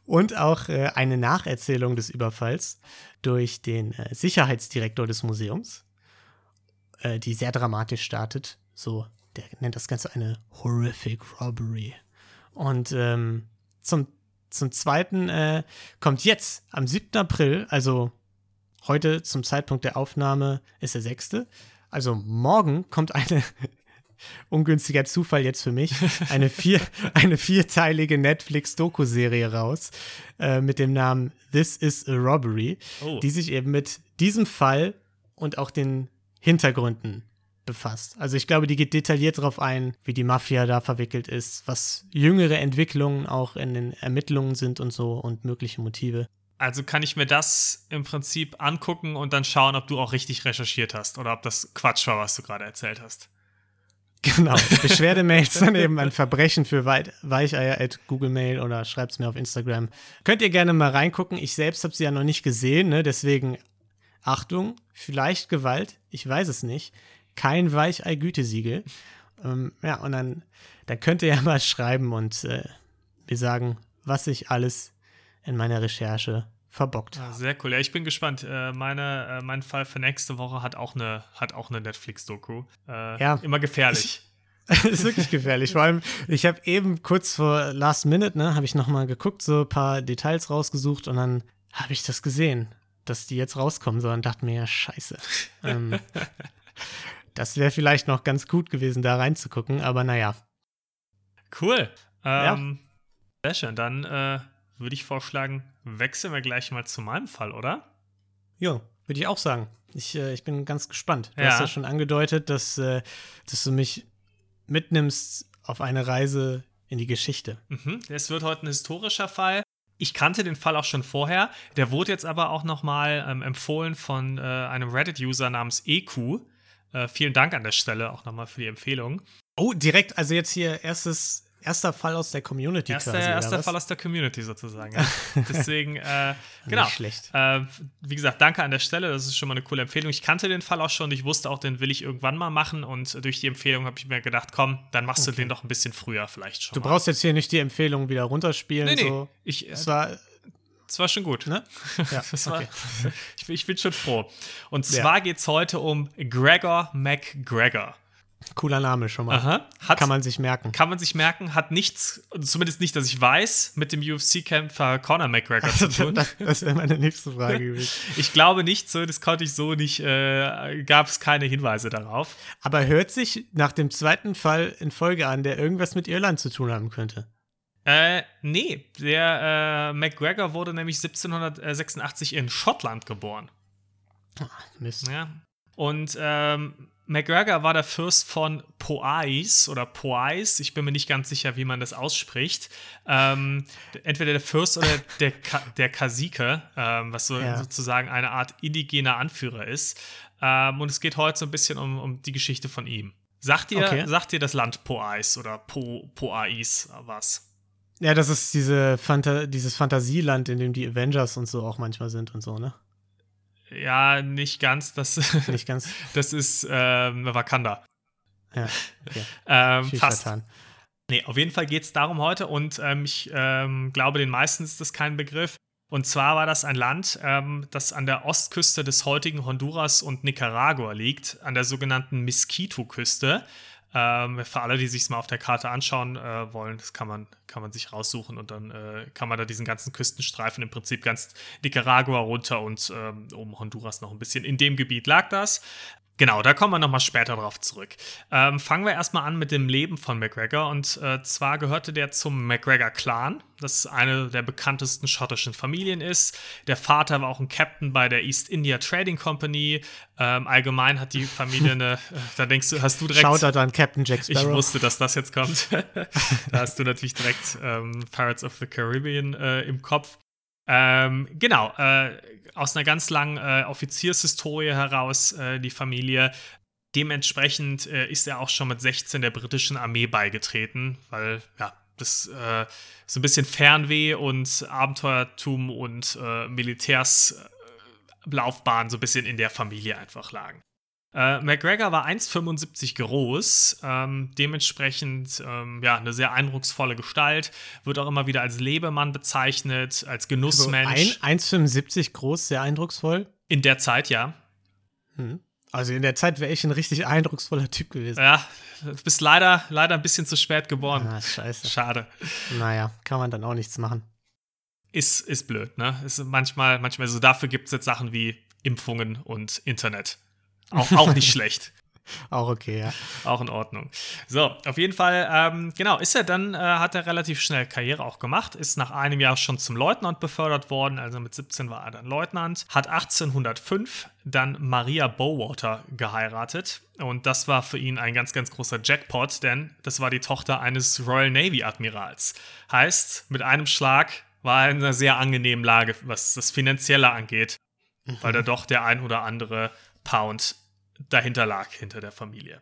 Und auch äh, eine Nacherzählung des Überfalls durch den äh, Sicherheitsdirektor des Museums, äh, die sehr dramatisch startet. So, der nennt das Ganze eine horrific robbery. Und ähm, zum, zum zweiten äh, kommt jetzt am 7. April, also heute zum Zeitpunkt der Aufnahme ist der 6. Also morgen kommt eine ungünstiger Zufall jetzt für mich, eine, vier, eine vierteilige Netflix-Doku-Serie raus äh, mit dem Namen This is a Robbery, oh. die sich eben mit diesem Fall und auch den Hintergründen befasst. Also ich glaube, die geht detailliert darauf ein, wie die Mafia da verwickelt ist, was jüngere Entwicklungen auch in den Ermittlungen sind und so und mögliche Motive. Also kann ich mir das im Prinzip angucken und dann schauen, ob du auch richtig recherchiert hast oder ob das Quatsch war, was du gerade erzählt hast. Genau. Beschwerdemails dann eben ein Verbrechen für Weicheier at Google Mail oder schreibt es mir auf Instagram. Könnt ihr gerne mal reingucken. Ich selbst habe sie ja noch nicht gesehen, ne? deswegen Achtung, vielleicht Gewalt, ich weiß es nicht kein Weichei-Gütesiegel. Ähm, ja, und dann, dann könnt ihr ja mal schreiben und äh, mir sagen, was ich alles in meiner Recherche verbockt habe. sehr cool. Ja, ich bin gespannt. Äh, meine, äh, mein Fall für nächste Woche hat auch eine, hat auch eine Netflix-Doku. Äh, ja. Immer gefährlich. ist wirklich gefährlich. Vor allem, ich habe eben kurz vor Last Minute, ne, habe ich nochmal geguckt, so ein paar Details rausgesucht und dann habe ich das gesehen, dass die jetzt rauskommen sollen und dachte mir, ja, scheiße. ähm, das wäre vielleicht noch ganz gut gewesen, da reinzugucken, aber naja. Cool. Ähm, ja. Sehr schön. Dann äh, würde ich vorschlagen, wechseln wir gleich mal zu meinem Fall, oder? Jo, würde ich auch sagen. Ich, äh, ich bin ganz gespannt. Du ja. hast ja schon angedeutet, dass, äh, dass du mich mitnimmst auf eine Reise in die Geschichte. Mhm. Es wird heute ein historischer Fall. Ich kannte den Fall auch schon vorher. Der wurde jetzt aber auch noch mal ähm, empfohlen von äh, einem Reddit-User namens EQ. Äh, vielen Dank an der Stelle auch nochmal für die Empfehlung. Oh, direkt, also jetzt hier erstes, erster Fall aus der Community. Erster, quasi, erster Fall aus der Community sozusagen. Ja. Deswegen, äh, genau. Nicht schlecht. Äh, wie gesagt, danke an der Stelle. Das ist schon mal eine coole Empfehlung. Ich kannte den Fall auch schon. Ich wusste auch, den will ich irgendwann mal machen. Und durch die Empfehlung habe ich mir gedacht, komm, dann machst okay. du den doch ein bisschen früher vielleicht schon. Du mal. brauchst jetzt hier nicht die Empfehlung wieder runterspielen. Nee, nee. So. Ich, äh, es war das war schon gut. Ne? Ja, war, okay. ich, ich, bin schon froh. Und zwar ja. geht es heute um Gregor McGregor. Cooler Name schon mal. Aha. Hat, kann man sich merken. Kann man sich merken, hat nichts, zumindest nicht, dass ich weiß, mit dem UFC-Kämpfer Conor McGregor zu tun. das, das wäre meine nächste Frage gewesen. ich glaube nicht so, das konnte ich so nicht, äh, gab es keine Hinweise darauf. Aber hört sich nach dem zweiten Fall in Folge an, der irgendwas mit Irland zu tun haben könnte. Äh, nee, der äh, McGregor wurde nämlich 1786 in Schottland geboren. Ach, Mist. Ja. Und ähm, McGregor war der Fürst von Poais oder Poais, ich bin mir nicht ganz sicher, wie man das ausspricht. Ähm, entweder der Fürst oder der, Ka der Kasike, ähm, was so, Ja. sozusagen eine Art indigener Anführer ist. Ähm, und es geht heute so ein bisschen um, um die Geschichte von ihm. Sagt dir, Okay. sagt dir das Land Poais oder po, Poais was? Ja, das ist diese Phanta dieses Fantasieland, in dem die Avengers und so auch manchmal sind und so, ne? Ja, nicht ganz. Das, Nicht ganz. das ist ähm, Wakanda. Ja, okay. Ähm, fast. vertan. Nee, auf jeden Fall geht es darum heute und ähm, ich ähm, glaube, den meisten ist das kein Begriff. Und zwar war das ein Land, ähm, das an der Ostküste des heutigen Honduras und Nicaragua liegt, an der sogenannten Mosquito-Küste. Ähm, für alle, die sich mal auf der Karte anschauen äh, wollen, das kann man, kann man sich raussuchen und dann äh, kann man da diesen ganzen Küstenstreifen im Prinzip ganz Nicaragua runter und ähm, um Honduras noch ein bisschen. In dem Gebiet lag das. Genau, da kommen wir nochmal später drauf zurück. Ähm, fangen wir erstmal an mit dem Leben von McGregor. Und äh, zwar gehörte der zum McGregor-Clan, das eine der bekanntesten schottischen Familien ist. Der Vater war auch ein Captain bei der East India Trading Company. Ähm, allgemein hat die Familie eine, äh, da denkst du, hast du direkt. Shoutout an Captain Jack Ich Sparrow. wusste, dass das jetzt kommt. da hast du natürlich direkt ähm, Pirates of the Caribbean äh, im Kopf. Ähm, genau, äh, aus einer ganz langen äh, Offiziershistorie heraus, äh, die Familie. Dementsprechend äh, ist er auch schon mit 16 der britischen Armee beigetreten, weil, ja, das äh, so ein bisschen Fernweh und Abenteuertum und äh, Militärslaufbahn so ein bisschen in der Familie einfach lagen. Äh, McGregor war 1,75 groß, ähm, dementsprechend ähm, ja, eine sehr eindrucksvolle Gestalt, wird auch immer wieder als Lebemann bezeichnet, als Genussmensch. ein- 1,75 groß, sehr eindrucksvoll. In der Zeit, ja. Hm. Also in der Zeit wäre ich ein richtig eindrucksvoller Typ gewesen. Ja, du bist leider, leider ein bisschen zu spät geboren. Ah, scheiße. Schade. Naja, kann man dann auch nichts machen. Ist, ist blöd, ne? Ist manchmal, manchmal so. Dafür gibt es jetzt Sachen wie Impfungen und Internet. Auch, auch nicht schlecht. Auch okay, ja. Auch in Ordnung. So, auf jeden Fall, ähm, genau, ist er dann, äh, hat er relativ schnell Karriere auch gemacht, ist nach einem Jahr schon zum Leutnant befördert worden, also mit 17 war er dann Leutnant, hat 1805 dann Maria Bowater geheiratet und das war für ihn ein ganz, ganz großer Jackpot, denn das war die Tochter eines Royal Navy Admirals. Heißt, mit einem Schlag war er in einer sehr angenehmen Lage, was das Finanzielle angeht, weil da doch der ein oder andere Pound dahinter lag, hinter der Familie.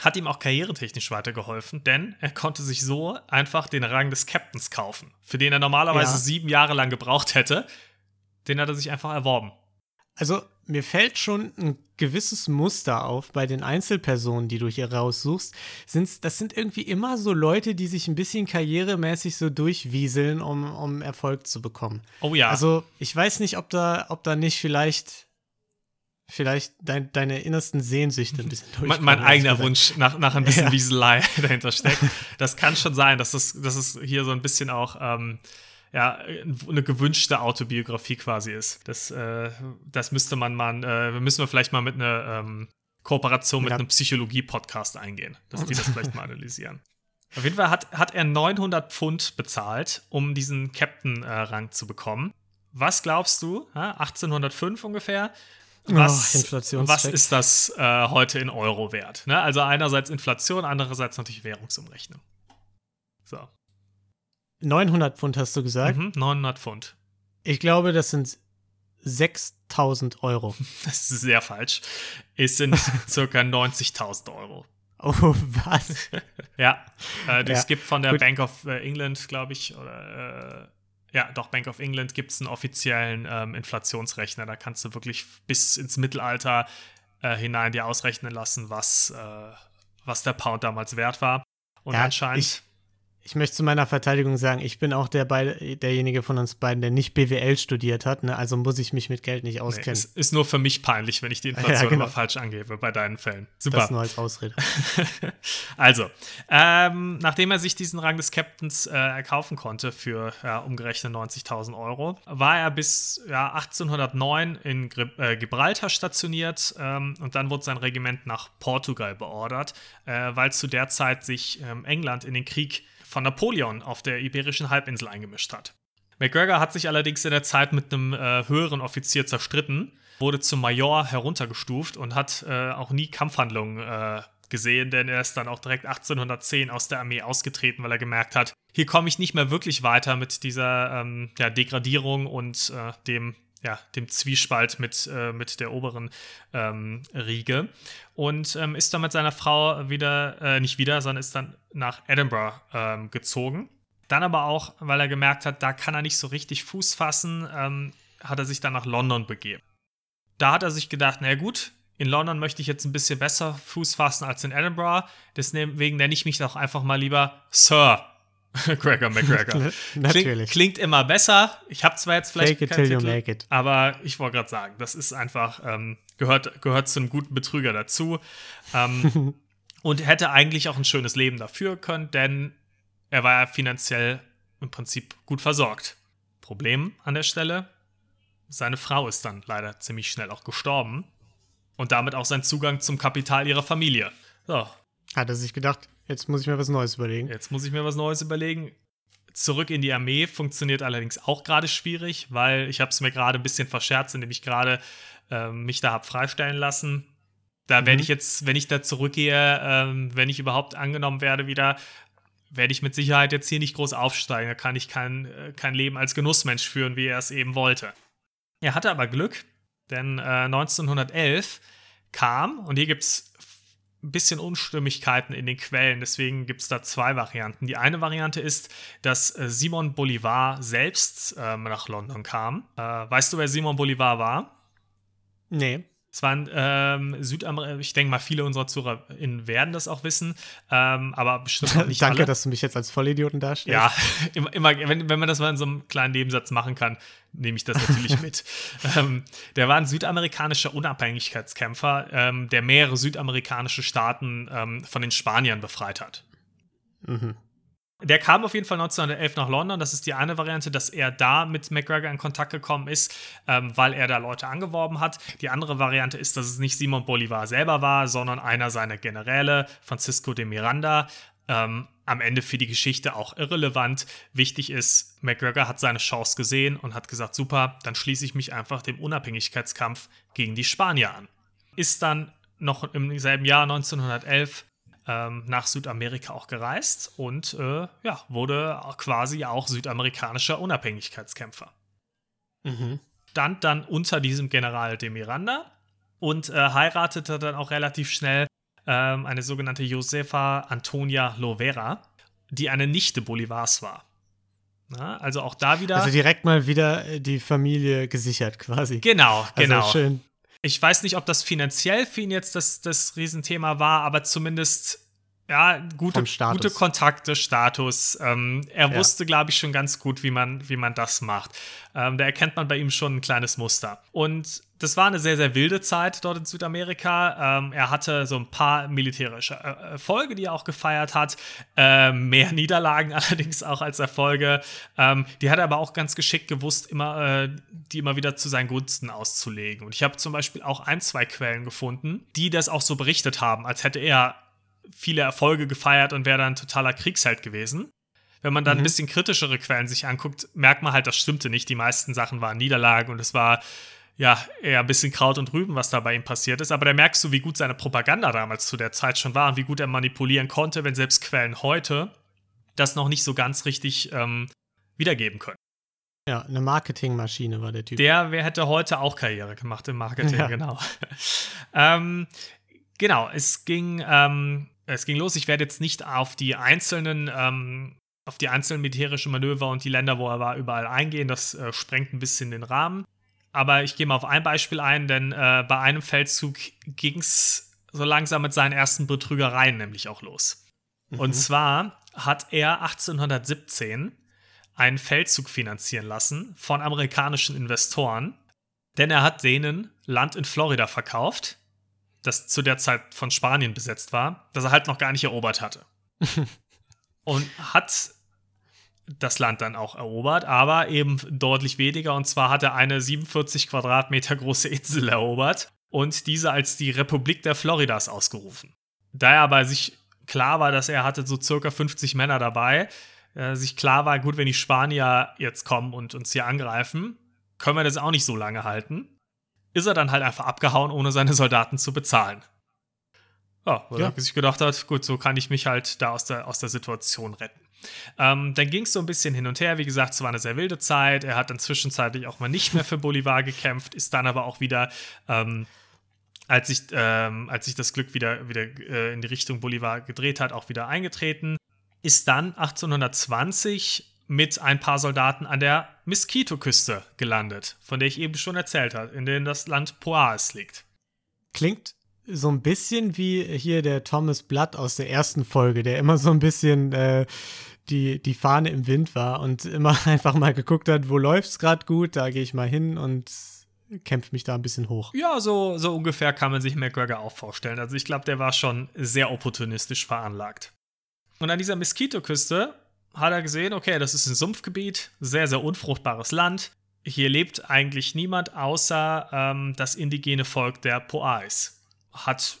Hat ihm auch karrieretechnisch weitergeholfen, denn er konnte sich so einfach den Rang des Captains kaufen, für den er normalerweise Ja. sieben Jahre lang gebraucht hätte. Den hat er sich einfach erworben. Also mir fällt schon ein gewisses Muster auf bei den Einzelpersonen, die du hier raussuchst. Sind's, das sind irgendwie immer so Leute, die sich ein bisschen karrieremäßig so durchwieseln, um, um Erfolg zu bekommen. Oh ja. Also ich weiß nicht, ob da, ob da nicht vielleicht, vielleicht dein, deine innersten Sehnsüchte ein bisschen mein, durchkommen. mein ehrlich eigener gesagt. Wunsch nach, nach ein bisschen Ja. Wieselei dahinter steckt. Das kann schon sein, dass es, dass es hier so ein bisschen auch ähm, ja, eine gewünschte Autobiografie quasi ist. Das, äh, das müsste man mal, äh, müssen wir vielleicht mal mit einer ähm, Kooperation mit Ja. einem Psychologie-Podcast eingehen, dass die das vielleicht mal analysieren. Auf jeden Fall hat, hat er 900 Pfund bezahlt, um diesen Captain-Rang zu bekommen. Was glaubst du? Ja, 1805 ungefähr. Was, Oh, was ist das äh, heute in Euro wert? Ne? Also einerseits Inflation, andererseits natürlich Währungsumrechnung. So, 900 Pfund hast du gesagt. mhm, 900 Pfund. Ich glaube, das sind 6000 Euro. Das ist sehr falsch. Es sind circa 90.000 Euro. Oh, was? Ja, äh, es Ja, gibt von der gut. Bank of England, glaube ich, oder äh, ja, doch, Bank of England gibt es einen offiziellen ähm, Inflationsrechner. Da kannst du wirklich bis ins Mittelalter äh, hinein dir ausrechnen lassen, was, äh, was der Pound damals wert war. Und Ja, anscheinend. ich- Ich möchte zu meiner Verteidigung sagen, ich bin auch der bei, derjenige von uns beiden, der nicht BWL studiert hat, ne? also muss ich mich mit Geld nicht Nee, auskennen. es ist nur für mich peinlich, wenn ich die Inflation Ja, genau. immer falsch angebe bei deinen Fällen. Super. das nur als Ausrede. also, ähm, nachdem er sich diesen Rang des Captains äh, erkaufen konnte für ja, umgerechnet 90.000 Euro, war er bis ja, 1809 in Gri äh, Gibraltar stationiert ähm, und dann wurde sein Regiment nach Portugal beordert, äh, weil zu der Zeit sich ähm, England in den Krieg von Napoleon auf der Iberischen Halbinsel eingemischt hat. McGregor hat sich allerdings in der Zeit mit einem äh, höheren Offizier zerstritten, wurde zum Major heruntergestuft und hat äh, auch nie Kampfhandlungen äh, gesehen, denn er ist dann auch direkt 1810 aus der Armee ausgetreten, weil er gemerkt hat, hier komme ich nicht mehr wirklich weiter mit dieser ähm, ja, Degradierung und äh, dem ja, dem Zwiespalt mit, äh, mit der oberen ähm, Riege. Und ähm, ist dann mit seiner Frau wieder, äh, nicht wieder, sondern ist dann nach Edinburgh ähm, gezogen. Dann aber auch, weil er gemerkt hat, da kann er nicht so richtig Fuß fassen, ähm, hat er sich dann nach London begeben. Da hat er sich gedacht, na gut, in London möchte ich jetzt ein bisschen besser Fuß fassen als in Edinburgh. Deswegen nenne ich mich doch einfach mal lieber Sir Gregor McGregor. Natürlich. Klingt, klingt, immer besser. Ich habe zwar jetzt vielleicht Fake it till Titel, you make it. aber ich wollte gerade sagen, das ist einfach, ähm, gehört, gehört zu einem guten Betrüger dazu. Ähm, und hätte eigentlich auch ein schönes Leben dafür können, denn er war ja finanziell im Prinzip gut versorgt. Problem an der Stelle, seine Frau ist dann leider ziemlich schnell auch gestorben und damit auch sein Zugang zum Kapital ihrer Familie. So. Hat er sich gedacht, jetzt muss ich mir was Neues überlegen. Jetzt muss ich mir was Neues überlegen. Zurück in die Armee funktioniert allerdings auch gerade schwierig, weil ich habe es mir gerade ein bisschen verscherzt, indem ich gerade äh, mich da habe freistellen lassen. Da mhm. werde ich jetzt, wenn ich da zurückgehe, ähm, wenn ich überhaupt angenommen werde wieder, werde ich mit Sicherheit jetzt hier nicht groß aufsteigen. Da kann ich kein, äh, kein Leben als Genussmensch führen, wie er es eben wollte. Er hatte aber Glück, denn äh, 1911 kam, und hier gibt es bisschen Unstimmigkeiten in den Quellen, deswegen gibt es da zwei Varianten. Die eine Variante ist, dass äh, Simon Bolivar selbst äh, nach London kam. Äh, weißt du, wer Simon Bolivar war? Nee. Es waren ähm, Südamerikaner, ich denke mal, viele unserer ZuhörerInnen werden das auch wissen, ähm, aber bestimmt auch nicht Danke, alle. dass du mich jetzt als Vollidioten darstellst. Ja, immer, immer wenn, wenn man das mal in so einem kleinen Nebensatz machen kann, nehme ich das natürlich mit. Ähm, der war ein südamerikanischer Unabhängigkeitskämpfer, ähm, der mehrere südamerikanische Staaten ähm, von den Spaniern befreit hat. Mhm. Der kam auf jeden Fall 1911 nach London. Das ist die eine Variante, dass er da mit McGregor in Kontakt gekommen ist, ähm, weil er da Leute angeworben hat. Die andere Variante ist, dass es nicht Simon Bolivar selber war, sondern einer seiner Generäle, Francisco de Miranda. Ähm, am Ende für die Geschichte auch irrelevant. Wichtig ist, McGregor hat seine Chance gesehen und hat gesagt, super, dann schließe ich mich einfach dem Unabhängigkeitskampf gegen die Spanier an. Ist dann noch im selben Jahr 1911 ähm, nach Südamerika auch gereist und äh, ja, wurde quasi auch südamerikanischer Unabhängigkeitskämpfer. Mhm. Stand dann unter diesem General de Miranda und äh, heiratete dann auch relativ schnell ähm, eine sogenannte Josefa Antonia Lovera, die eine Nichte Bolivars war. Na, also auch da wieder. Also direkt mal wieder äh, die Familie gesichert quasi. Genau, also genau. Schön. Ich weiß nicht, ob das finanziell für ihn jetzt das, das Riesenthema war, aber zumindest ja, gute, gute Kontakte, Status. Ähm, er ja. wusste, glaube ich, schon ganz gut, wie man, wie man das macht. Ähm, da erkennt man bei ihm schon ein kleines Muster. Und das war eine sehr, sehr wilde Zeit dort in Südamerika. Ähm, er hatte so ein paar militärische äh, Erfolge, die er auch gefeiert hat. Ähm, mehr Niederlagen allerdings auch als Erfolge. Ähm, die hat er aber auch ganz geschickt gewusst, immer, äh, die immer wieder zu seinen Gunsten auszulegen. Und ich habe zum Beispiel auch ein, zwei Quellen gefunden, die das auch so berichtet haben, als hätte er viele Erfolge gefeiert und wäre dann totaler Kriegsheld gewesen. Wenn man dann mhm. ein bisschen kritischere Quellen sich anguckt, merkt man halt, das stimmte nicht. Die meisten Sachen waren Niederlagen und es war ja eher ein bisschen Kraut und Rüben, was da bei ihm passiert ist. Aber da merkst du, wie gut seine Propaganda damals zu der Zeit schon war und wie gut er manipulieren konnte, wenn selbst Quellen heute das noch nicht so ganz richtig ähm, wiedergeben können. Ja, eine Marketingmaschine war der Typ. Der wer hätte heute auch Karriere gemacht im Marketing, ja. genau. ähm, genau, es ging ähm, es ging los. Ich werde jetzt nicht auf die einzelnen, ähm, auf die einzelnen militärischen Manöver und die Länder, wo er war, überall eingehen. Das äh, sprengt ein bisschen den Rahmen. Aber ich gehe mal auf ein Beispiel ein, denn äh, bei einem Feldzug ging es so langsam mit seinen ersten Betrügereien nämlich auch los. Mhm. Und zwar hat er 1817 einen Feldzug finanzieren lassen von amerikanischen Investoren, denn er hat denen Land in Florida verkauft das zu der Zeit von Spanien besetzt war, das er halt noch gar nicht erobert hatte. und hat das Land dann auch erobert, aber eben deutlich weniger. Und zwar hat er eine 47 Quadratmeter große Insel erobert und diese als die Republik der Floridas ausgerufen. Da er aber sich klar war, dass er hatte so circa 50 Männer dabei, äh, sich klar war, gut, wenn die Spanier jetzt kommen und uns hier angreifen, können wir das auch nicht so lange halten. Ist er dann halt einfach abgehauen, ohne seine Soldaten zu bezahlen. Ja, weil ja. er sich gedacht hat, gut, so kann ich mich halt da aus der, aus der Situation retten. Ähm, dann ging es so ein bisschen hin und her. Wie gesagt, es war eine sehr wilde Zeit. Er hat dann zwischenzeitlich auch mal nicht mehr für Bolivar gekämpft, ist dann aber auch wieder, ähm, als, sich, ähm, als sich das Glück wieder, wieder äh, in die Richtung Bolivar gedreht hat, auch wieder eingetreten. Ist dann 1820 mit ein paar Soldaten an der Mosquito-Küste gelandet, von der ich eben schon erzählt habe, in der das Land Poas liegt. Klingt so ein bisschen wie hier der Thomas Blood aus der ersten Folge, der immer so ein bisschen äh, die, die Fahne im Wind war und immer einfach mal geguckt hat, wo läuft's gerade gut, da gehe ich mal hin und kämpfe mich da ein bisschen hoch. Ja, so, so ungefähr kann man sich McGregor auch vorstellen. Also ich glaube, der war schon sehr opportunistisch veranlagt. Und an dieser Mosquito-Küste hat er gesehen, okay, das ist ein Sumpfgebiet, sehr, sehr unfruchtbares Land. Hier lebt eigentlich niemand außer ähm, das indigene Volk der Poais hat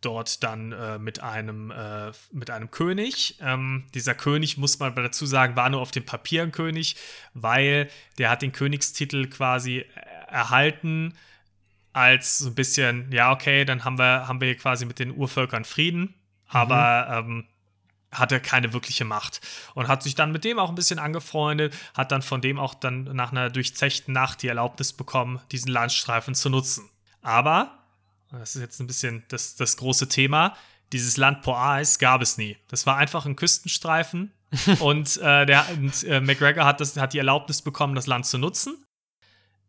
dort dann äh, mit einem äh, mit einem König. Ähm, dieser König muss man dazu sagen, war nur auf dem Papier ein König, weil der hat den Königstitel quasi erhalten als so ein bisschen, ja okay, dann haben wir haben wir quasi mit den Urvölkern Frieden, aber mhm. ähm, hatte keine wirkliche Macht und hat sich dann mit dem auch ein bisschen angefreundet, hat dann von dem auch dann nach einer durchzechten Nacht die Erlaubnis bekommen, diesen Landstreifen zu nutzen. Aber das ist jetzt ein bisschen das, das große Thema, dieses Land Poais gab es nie. Das war einfach ein Küstenstreifen und, äh, der, und äh, McGregor hat, das, hat die Erlaubnis bekommen, das Land zu nutzen.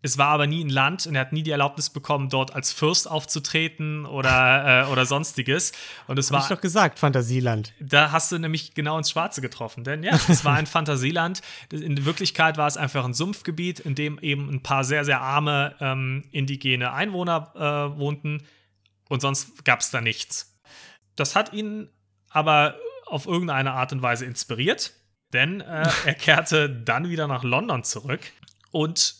Es war aber nie ein Land und er hat nie die Erlaubnis bekommen, dort als Fürst aufzutreten oder, äh, oder sonstiges. Und es war. Hab ich doch gesagt, Fantasieland. Da hast du nämlich genau ins Schwarze getroffen. Denn ja, es war ein Fantasieland. In Wirklichkeit war es einfach ein Sumpfgebiet, in dem eben ein paar sehr, sehr arme ähm, indigene Einwohner äh, wohnten. Und sonst gab es da nichts. Das hat ihn aber auf irgendeine Art und Weise inspiriert, denn äh, er kehrte dann wieder nach London zurück und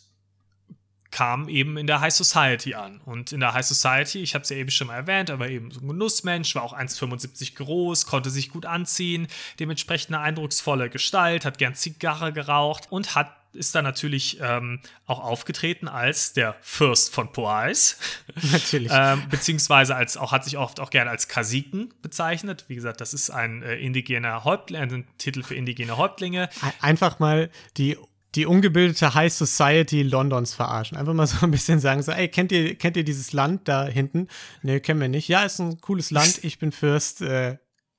kam eben in der High Society an. Und in der High Society, ich habe es ja eben schon mal erwähnt, er war eben so ein Genussmensch, war auch 1,75 groß, konnte sich gut anziehen, dementsprechend eine eindrucksvolle Gestalt, hat gern Zigarre geraucht und hat ist dann natürlich ähm, auch aufgetreten als der Fürst von Poais. Natürlich. ähm, beziehungsweise als auch hat sich oft auch gerne als Kasiken bezeichnet. Wie gesagt, das ist ein äh, indigener Häuptling, ein Titel für indigene Häuptlinge. Einfach mal die die ungebildete High Society Londons verarschen. Einfach mal so ein bisschen sagen, so, ey, kennt ihr, kennt ihr dieses Land da hinten? Nee, kennen wir nicht. Ja, ist ein cooles Land, ich bin Fürst, äh,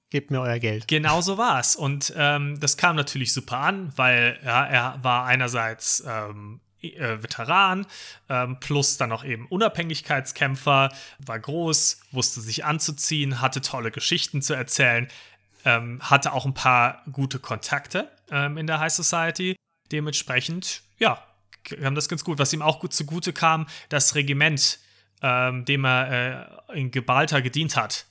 gebt mir euer Geld. Genau so war es. Und ähm, das kam natürlich super an, weil ja, er war einerseits ähm, äh, Veteran, ähm, plus dann auch eben Unabhängigkeitskämpfer, war groß, wusste sich anzuziehen, hatte tolle Geschichten zu erzählen, ähm, hatte auch ein paar gute Kontakte ähm, in der High Society Dementsprechend, ja, kam das ganz gut. Was ihm auch gut zugute kam, das Regiment, ähm, dem er äh, in Gibraltar gedient hat.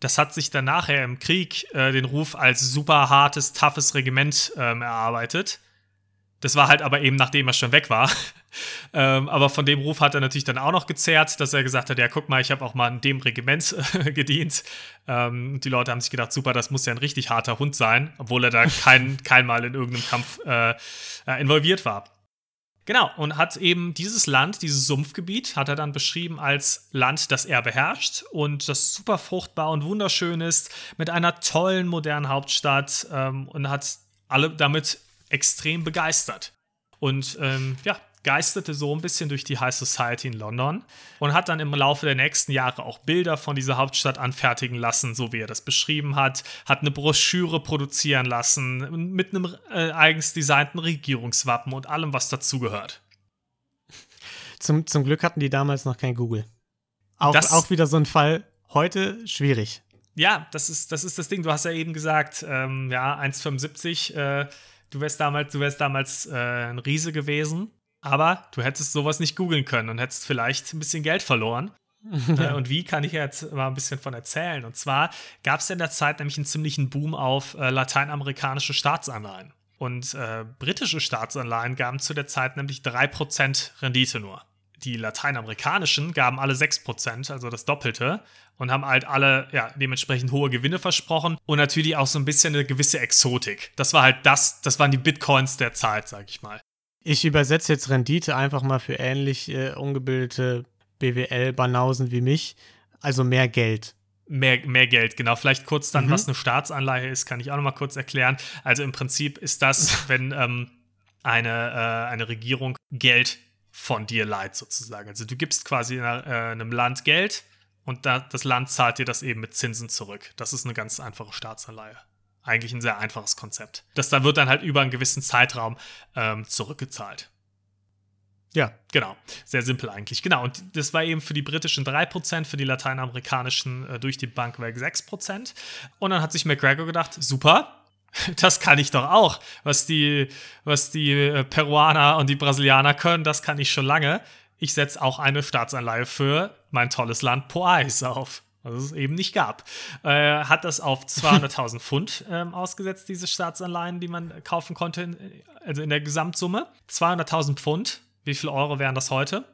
Das hat sich dann nachher im Krieg äh, den Ruf als super hartes, toughes Regiment ähm, erarbeitet. Das war halt aber eben, nachdem er schon weg war. ähm, aber von dem Ruf hat er natürlich dann auch noch gezerrt, dass er gesagt hat: Ja, guck mal, ich habe auch mal in dem Regiment äh, gedient. Ähm, die Leute haben sich gedacht: Super, das muss ja ein richtig harter Hund sein, obwohl er da kein, kein Mal in irgendeinem Kampf äh, äh, involviert war. Genau, und hat eben dieses Land, dieses Sumpfgebiet, hat er dann beschrieben als Land, das er beherrscht und das super fruchtbar und wunderschön ist, mit einer tollen modernen Hauptstadt ähm, und hat alle damit extrem begeistert. Und ähm, ja, geisterte so ein bisschen durch die High Society in London und hat dann im Laufe der nächsten Jahre auch Bilder von dieser Hauptstadt anfertigen lassen, so wie er das beschrieben hat, hat eine Broschüre produzieren lassen mit einem äh, eigens designten Regierungswappen und allem, was dazugehört. Zum, zum Glück hatten die damals noch kein Google. Auch, das, auch wieder so ein Fall, heute schwierig. Ja, das ist, das ist das Ding. Du hast ja eben gesagt, ähm, ja, 1,75 äh, du wärst damals, du wärst damals äh, ein Riese gewesen, aber du hättest sowas nicht googeln können und hättest vielleicht ein bisschen Geld verloren. äh, und wie kann ich jetzt mal ein bisschen von erzählen? Und zwar gab es in der Zeit nämlich einen ziemlichen Boom auf äh, lateinamerikanische Staatsanleihen. Und äh, britische Staatsanleihen gaben zu der Zeit nämlich 3% Rendite nur. die lateinamerikanischen gaben alle 6%, also das Doppelte, und haben halt alle ja, dementsprechend hohe Gewinne versprochen und natürlich auch so ein bisschen eine gewisse Exotik. Das war halt das, das waren die Bitcoins der Zeit, sag ich mal. Ich übersetze jetzt Rendite einfach mal für ähnlich äh, ungebildete BWL-Banausen wie mich, also mehr Geld. Mehr, mehr Geld, genau. Vielleicht kurz dann, mhm. was eine Staatsanleihe ist, kann ich auch noch mal kurz erklären. Also im Prinzip ist das, wenn ähm, eine, äh, eine Regierung Geld von dir leiht, sozusagen. Also du gibst quasi einer, äh, einem Land Geld und da, das Land zahlt dir das eben mit Zinsen zurück. Das ist eine ganz einfache Staatsanleihe. Eigentlich ein sehr einfaches Konzept. Das da wird dann halt über einen gewissen Zeitraum ähm, zurückgezahlt. Ja, genau. Sehr simpel eigentlich. Genau. Und das war eben für die britischen 3%, für die lateinamerikanischen äh, durch die Bank weg 6%. Und dann hat sich McGregor gedacht, super, das kann ich doch auch. Was die, was die äh, Peruaner und die Brasilianer können, das kann ich schon lange. Ich setze auch eine Staatsanleihe für mein tolles Land Poais auf was es eben nicht gab. Äh, hat das auf 200.000 Pfund ähm, ausgesetzt, diese Staatsanleihen, die man kaufen konnte, in, also in der Gesamtsumme. 200.000 Pfund. Wie viel Euro wären das heute?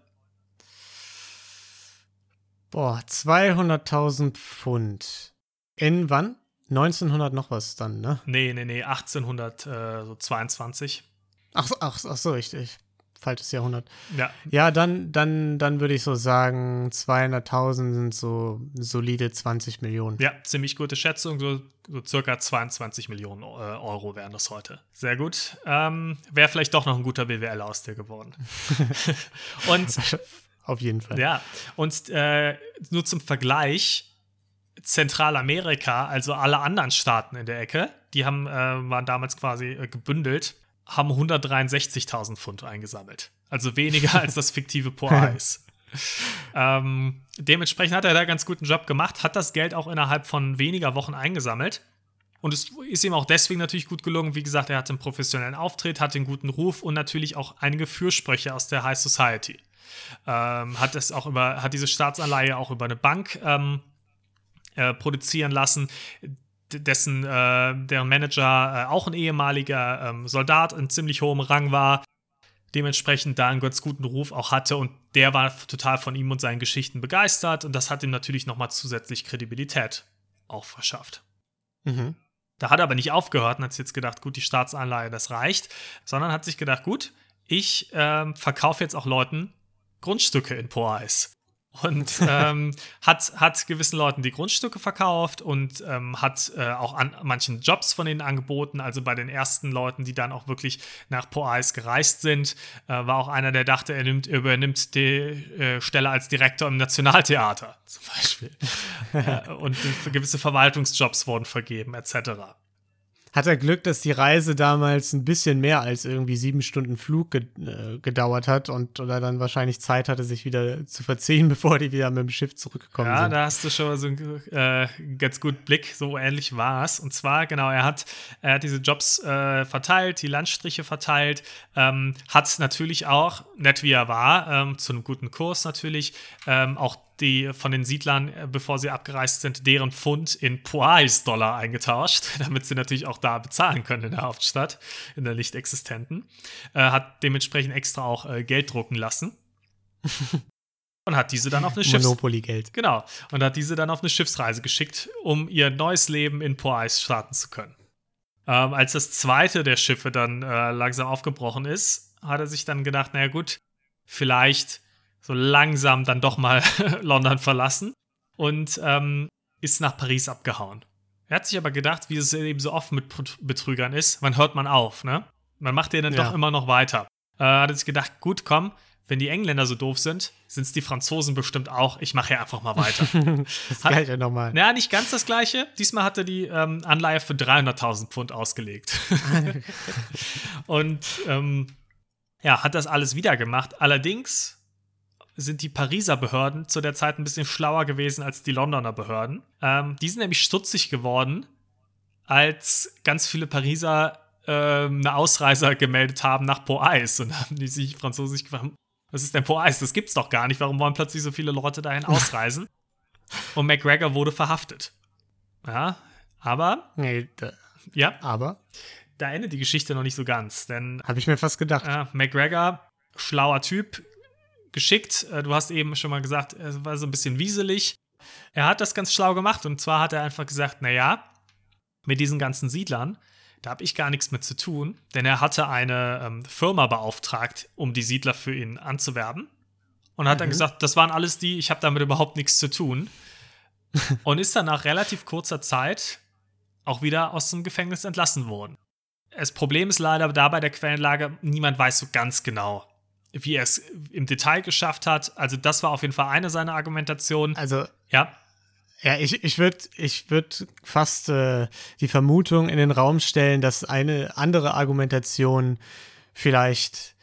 Boah, 200.000 Pfund. In wann? 1900 noch was dann, ne? Nee, nee, nee, 1822. Ach, ach, ach so, ich, ich falsches Jahrhundert. Ja. Ja, dann, dann, dann würde ich so sagen, 200.000 sind so solide 20 Millionen. Ja, ziemlich gute Schätzung. So, so circa 22 Millionen äh, Euro wären das heute. Sehr gut. Ähm, Wäre vielleicht doch noch ein guter BWL aus dir geworden. und auf jeden Fall. Ja, und äh, nur zum Vergleich, Zentralamerika, also alle anderen Staaten in der Ecke, die haben, äh, waren damals quasi äh, gebündelt haben 163.000 Pfund eingesammelt. Also weniger als das fiktive Poais. ähm, dementsprechend hat er da ganz guten Job gemacht, hat das Geld auch innerhalb von weniger Wochen eingesammelt. Und es ist ihm auch deswegen natürlich gut gelungen. Wie gesagt, er hatte einen professionellen Auftritt, hatte einen guten Ruf und natürlich auch einige Fürsprecher aus der High Society. Ähm, hat es auch über, hat diese Staatsanleihe auch über eine Bank ähm, äh, produzieren lassen, dessen äh, deren Manager äh, auch ein ehemaliger ähm, Soldat in ziemlich hohem Rang war, dementsprechend da einen ganz guten Ruf auch hatte und der war total von ihm und seinen Geschichten begeistert und das hat ihm natürlich nochmal zusätzlich Kredibilität auch verschafft. Mhm. Da hat er aber nicht aufgehört und hat sich jetzt gedacht, gut, die Staatsanleihe, das reicht, sondern hat sich gedacht, gut, ich äh, verkaufe jetzt auch Leuten Grundstücke in Poais und ähm, hat, hat gewissen Leuten die Grundstücke verkauft und ähm, hat äh, auch an manchen Jobs von ihnen angeboten. Also bei den ersten Leuten, die dann auch wirklich nach Poais gereist sind, äh, war auch einer, der dachte, er nimmt, übernimmt die äh, Stelle als Direktor im Nationaltheater zum Beispiel. Äh, und gewisse Verwaltungsjobs wurden vergeben, etc hat er Glück, dass die Reise damals ein bisschen mehr als irgendwie sieben Stunden Flug äh, gedauert hat und oder dann wahrscheinlich Zeit hatte, sich wieder zu verziehen, bevor die wieder mit dem Schiff zurückgekommen ja, sind. Ja, da hast du schon so einen äh, ganz guten Blick. So ähnlich war es. Und zwar, genau, er hat, er hat diese Jobs äh, verteilt, die Landstriche verteilt, ähm, hat natürlich auch, nett wie er war, ähm, zu einem guten Kurs natürlich, ähm, auch die von den Siedlern, äh, bevor sie abgereist sind, deren Pfund in Poais-Dollar eingetauscht, damit sie natürlich auch da bezahlen können in der Hauptstadt, in der nicht existenten. Äh, hat dementsprechend extra auch äh, Geld drucken lassen. und hat diese dann auf eine Schiffs. Genau. Und hat diese dann auf eine Schiffsreise geschickt, um ihr neues Leben in Poais starten zu können. Ähm, als das zweite der Schiffe dann äh, langsam aufgebrochen ist, hat er sich dann gedacht, naja gut, vielleicht so langsam dann doch mal London verlassen und ähm, ist nach Paris abgehauen. Er hat sich aber gedacht, wie es eben so oft mit Betrügern ist, wann hört man auf, ne? Man macht ja dann ja. doch immer noch weiter. Äh, hat sich gedacht, gut, komm, wenn die Engländer so doof sind, sind es die Franzosen bestimmt auch. Ich mache ja einfach mal weiter. das hat, gleiche nochmal. Naja, nicht ganz das gleiche. Diesmal hat er die ähm, Anleihe für 300.000 Pfund ausgelegt. und ähm, ja, hat das alles wieder gemacht. Allerdings sind die Pariser Behörden zu der Zeit ein bisschen schlauer gewesen als die Londoner Behörden. Ähm, die sind nämlich stutzig geworden, als ganz viele Pariser äh, eine Ausreiser gemeldet haben nach Pau-Eis und haben die sich französisch gefragt, was ist denn Pau-Eis? Das gibt's doch gar nicht. Warum wollen plötzlich so viele Leute dahin ausreisen? und McGregor wurde verhaftet. Ja, aber. Nee, da, ja. Aber. Da endet die Geschichte noch nicht so ganz, denn. Habe ich mir fast gedacht. Äh, McGregor, schlauer Typ, geschickt. Äh, du hast eben schon mal gesagt, es war so ein bisschen wieselig. Er hat das ganz schlau gemacht und zwar hat er einfach gesagt, naja, mit diesen ganzen Siedlern, da habe ich gar nichts mit zu tun, denn er hatte eine ähm, Firma beauftragt, um die Siedler für ihn anzuwerben. Und hat mhm. dann gesagt, das waren alles die, ich habe damit überhaupt nichts zu tun. und ist dann nach relativ kurzer Zeit auch wieder aus dem Gefängnis entlassen worden. Das Problem ist leider dabei der Quellenlage, niemand weiß so ganz genau, wie er es im Detail geschafft hat. Also, das war auf jeden Fall eine seiner Argumentationen. Also, ja. Ja, ich, ich würde ich würd fast äh, die Vermutung in den Raum stellen, dass eine andere Argumentation vielleicht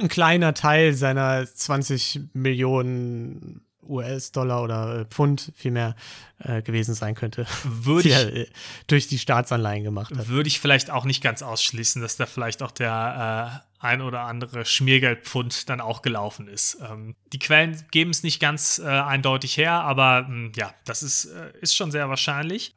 ein kleiner Teil seiner 20 Millionen US-Dollar oder Pfund vielmehr äh, gewesen sein könnte, würde die er äh, durch die Staatsanleihen gemacht hat. Würde ich vielleicht auch nicht ganz ausschließen, dass da vielleicht auch der äh, ein oder andere Schmiergeldpfund dann auch gelaufen ist. Ähm, die Quellen geben es nicht ganz äh, eindeutig her, aber mh, hm, ja, das ist, äh, ist schon sehr wahrscheinlich.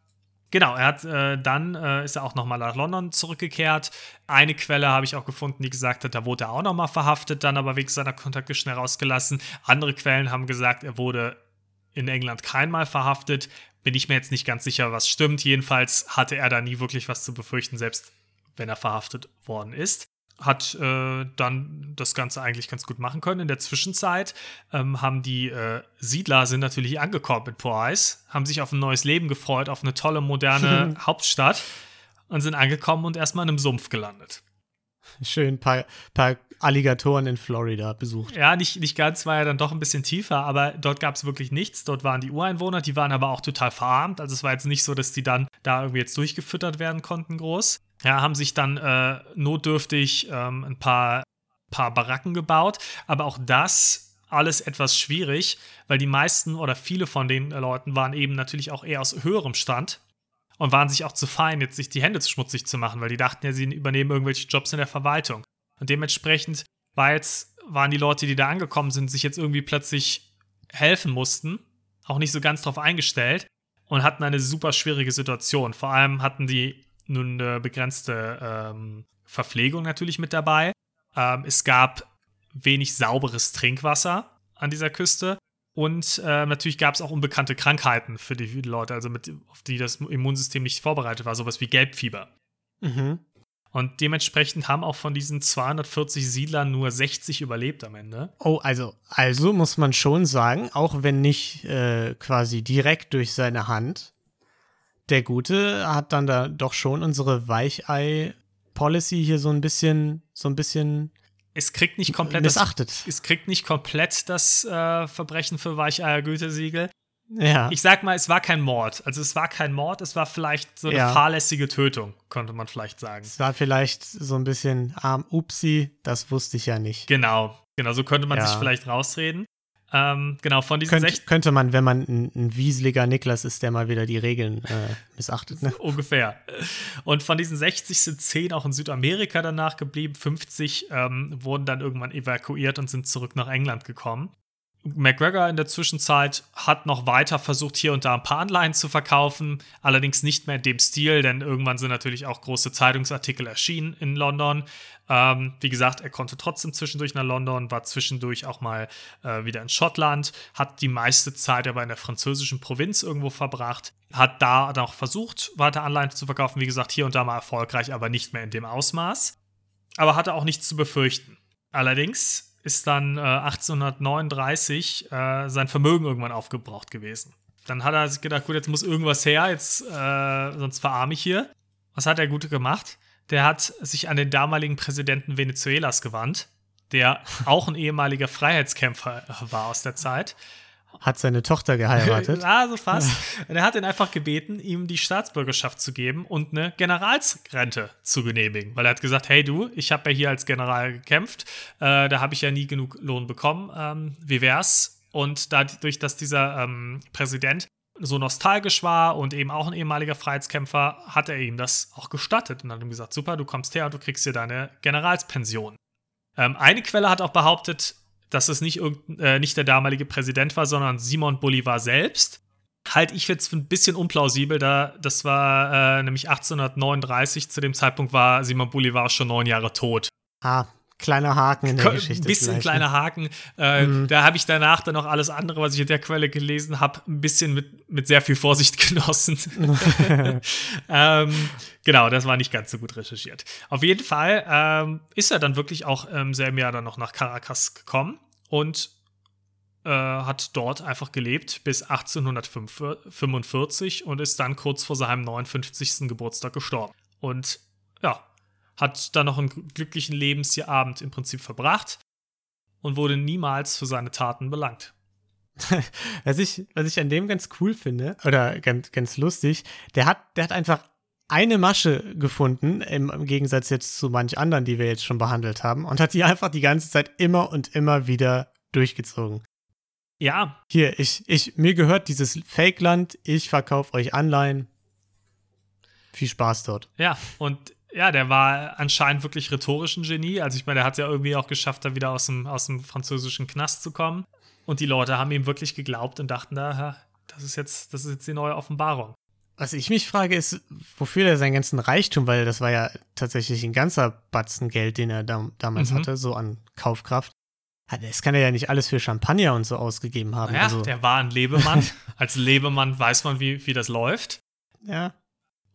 Genau, er hat äh, dann äh, ist er auch nochmal nach London zurückgekehrt. Eine Quelle habe ich auch gefunden, die gesagt hat, da wurde er auch nochmal verhaftet, dann aber wegen seiner Kontakte schnell rausgelassen. Andere Quellen haben gesagt, er wurde in England keinmal verhaftet. Bin ich mir jetzt nicht ganz sicher, was stimmt. Jedenfalls hatte er da nie wirklich was zu befürchten, selbst wenn er verhaftet worden ist hat äh, dann das Ganze eigentlich ganz gut machen können. In der Zwischenzeit ähm, haben die äh, Siedler sind natürlich angekommen in Poise, haben sich auf ein neues Leben gefreut, auf eine tolle, moderne Hauptstadt und sind angekommen und erstmal in einem Sumpf gelandet. Schön, ein paar, paar Alligatoren in Florida besucht. Ja, nicht, nicht ganz, war ja dann doch ein bisschen tiefer, aber dort gab es wirklich nichts. Dort waren die Ureinwohner, die waren aber auch total verarmt. Also es war jetzt nicht so, dass die dann da irgendwie jetzt durchgefüttert werden konnten groß ja, haben sich dann äh, notdürftig ähm, ein paar, paar Baracken gebaut. Aber auch das alles etwas schwierig, weil die meisten oder viele von den Leuten waren eben natürlich auch eher aus höherem Stand und waren sich auch zu fein, jetzt sich die Hände schmutzig zu machen, weil die dachten ja, sie übernehmen irgendwelche Jobs in der Verwaltung. Und dementsprechend war jetzt, waren die Leute, die da angekommen sind, sich jetzt irgendwie plötzlich helfen mussten, auch nicht so ganz drauf eingestellt und hatten eine super schwierige Situation. Vor allem hatten die nun eine begrenzte ähm, Verpflegung natürlich mit dabei. Ähm, es gab wenig sauberes Trinkwasser an dieser Küste. Und äh, natürlich gab es auch unbekannte Krankheiten für die Leute, also mit, auf die das Immunsystem nicht vorbereitet war, sowas wie Gelbfieber. Mhm. Und dementsprechend haben auch von diesen 240 Siedlern nur 60 überlebt am Ende. Oh, also, also muss man schon sagen, auch wenn nicht äh, quasi direkt durch seine Hand, der Gute hat dann da doch schon unsere Weichei-Policy hier so ein bisschen, so ein bisschen es kriegt nicht komplett missachtet. Das, es kriegt nicht komplett das äh, Verbrechen für Weicheier-Gütesiegel. Ja. Ich sag mal, es war kein Mord. Also es war kein Mord, es war vielleicht so eine ja. fahrlässige Tötung, könnte man vielleicht sagen. Es war vielleicht so ein bisschen arm, upsi, das wusste ich ja nicht. Genau, genau, so könnte man ja. sich vielleicht rausreden. Ähm, genau, von diesen Könnt, Könnte man, wenn man ein, ein, wieseliger Niklas ist, der mal wieder die Regeln äh, missachtet. Ne? Ungefähr. Und von diesen 60 sind 10 auch in Südamerika danach geblieben. 50 ähm, wurden dann irgendwann evakuiert und sind zurück nach England gekommen. McGregor in der Zwischenzeit hat noch weiter versucht, hier und da ein paar Anleihen zu verkaufen, allerdings nicht mehr in dem Stil, denn irgendwann sind natürlich auch große Zeitungsartikel erschienen in London. Ähm, wie gesagt, er konnte trotzdem zwischendurch nach London, war zwischendurch auch mal äh, wieder in Schottland, hat die meiste Zeit aber in der französischen Provinz irgendwo verbracht, hat da noch versucht, weiter Anleihen zu verkaufen, wie gesagt, hier und da mal erfolgreich, aber nicht mehr in dem Ausmaß. Aber hatte auch nichts zu befürchten. Allerdings ist dann äh, 1839 äh, sein Vermögen irgendwann aufgebraucht gewesen. Dann hat er sich gedacht, gut, jetzt muss irgendwas her, jetzt äh, sonst verarme ich hier. Was hat der Gute gemacht? Der hat sich an den damaligen Präsidenten Venezuelas gewandt, der auch ein ehemaliger Freiheitskämpfer war aus der Zeit hat seine Tochter geheiratet. ah, so fast. Und er hat ihn einfach gebeten, ihm die Staatsbürgerschaft zu geben und eine Generalsrente zu genehmigen. Weil er hat gesagt, hey du, ich habe ja hier als General gekämpft, äh, da habe ich ja nie genug Lohn bekommen. Ähm, wie wär's? Und dadurch, dass dieser ähm, Präsident so nostalgisch war und eben auch ein ehemaliger Freiheitskämpfer, hat er ihm das auch gestattet und hat ihm gesagt, super, du kommst her und du kriegst hier deine Generalspension. Ähm, eine Quelle hat auch behauptet, dass es nicht, äh, nicht der damalige Präsident war, sondern Simon Bolivar selbst. Halte ich jetzt für ein bisschen unplausibel, da das war äh, nämlich 1839, zu dem Zeitpunkt war Simon Bolivar schon neun Jahre tot. Ah, kleiner Haken in der Geschichte. Ein bisschen ne? kleiner Haken. Äh, mhm. Da habe ich danach dann noch alles andere, was ich in der Quelle gelesen habe, ein bisschen mit, mit sehr viel Vorsicht genossen. ähm, genau, das war nicht ganz so gut recherchiert. Auf jeden Fall ähm, ist er dann wirklich auch im selben Jahr dann noch nach Caracas gekommen und äh, hat dort einfach gelebt bis 1845 und ist dann kurz vor seinem 59. Geburtstag gestorben. Und ja, hat dann noch einen glücklichen Lebensabend im Prinzip verbracht und wurde niemals für seine Taten belangt. was, ich, was ich an dem ganz cool finde, oder ganz, ganz lustig, der hat, der hat einfach eine Masche gefunden, im, im, Gegensatz jetzt zu manch anderen, die wir jetzt schon behandelt haben, und hat die einfach die ganze Zeit immer und immer wieder durchgezogen. Ja. Hier, ich, ich, mir gehört dieses Fake-Land, ich verkaufe euch Anleihen. Viel Spaß dort. Ja, und ja, der war anscheinend wirklich rhetorisch ein Genie. Also ich meine, der hat es ja irgendwie auch geschafft, da wieder aus dem, aus dem französischen Knast zu kommen. Und die Leute haben ihm wirklich geglaubt und dachten da, das ist jetzt, das ist jetzt die neue Offenbarung. Was ich mich frage, ist, wofür er seinen ganzen Reichtum, weil das war ja tatsächlich ein ganzer Batzen Geld, den er da, damals mhm. hatte, so an Kaufkraft. Das kann er ja nicht alles für Champagner und so ausgegeben haben. Ja, also. der war ein Lebemann. Als Lebemann weiß man, wie, wie das läuft. Ja.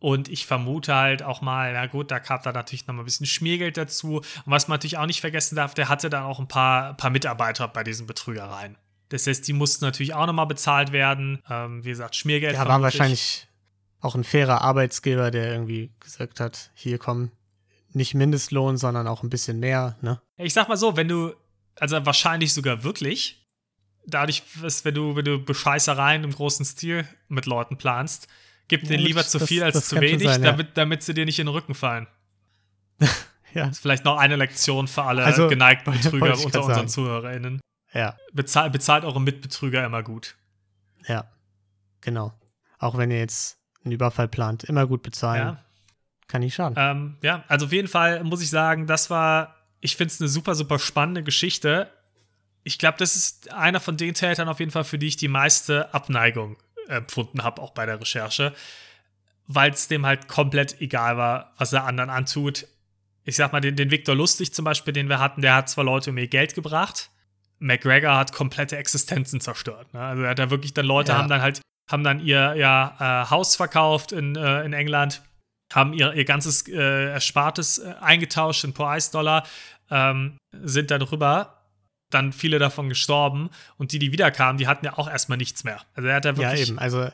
Und ich vermute halt auch mal, na gut, da kam da natürlich noch mal ein bisschen Schmiergeld dazu. Und was man natürlich auch nicht vergessen darf, der hatte dann auch ein paar, paar Mitarbeiter bei diesen Betrügereien. Das heißt, die mussten natürlich auch noch mal bezahlt werden. Ähm, wie gesagt, Schmiergeld. Ja, war wahrscheinlich auch ein fairer Arbeitsgeber, der irgendwie gesagt hat, hier komm, nicht Mindestlohn, sondern auch ein bisschen mehr, ne? Ich sag mal so, wenn du, also wahrscheinlich sogar wirklich, dadurch, wenn du, wenn du Bescheißereien im großen Stil mit Leuten planst, Gib denen lieber zu viel als zu wenig, sein, ja. damit, damit sie dir nicht in den Rücken fallen. ja. Das ist vielleicht noch eine Lektion für alle also, geneigten Betrüger unter unseren sagen. ZuhörerInnen. Ja. Bezahl, bezahlt eure Mitbetrüger immer gut. Ja, genau. Auch wenn ihr jetzt einen Überfall plant, immer gut bezahlen. Ja. Kann nicht schaden. Ähm, ja, also auf jeden Fall muss ich sagen, das war, ich finde es eine super, super spannende Geschichte. Ich glaube, das ist einer von den Tätern auf jeden Fall, für die ich die meiste Abneigung empfunden habe, auch bei der Recherche, weil es dem halt komplett egal war, was er anderen antut. Ich sag mal, den, den Victor Lustig zum Beispiel, den wir hatten, der hat zwar Leute um ihr Geld gebracht, McGregor hat komplette Existenzen zerstört. Ne? Also er hat da wirklich dann Leute ja. haben dann halt, haben dann ihr, ihr äh, Haus verkauft in, äh, in England, haben ihr, ihr ganzes äh, Erspartes äh, eingetauscht in Pro-Ice-Dollar, ähm, sind dann rüber dann viele davon gestorben und die, die wiederkamen, die hatten ja auch erstmal nichts mehr. Also er hat ja wirklich. Ja, eben. Also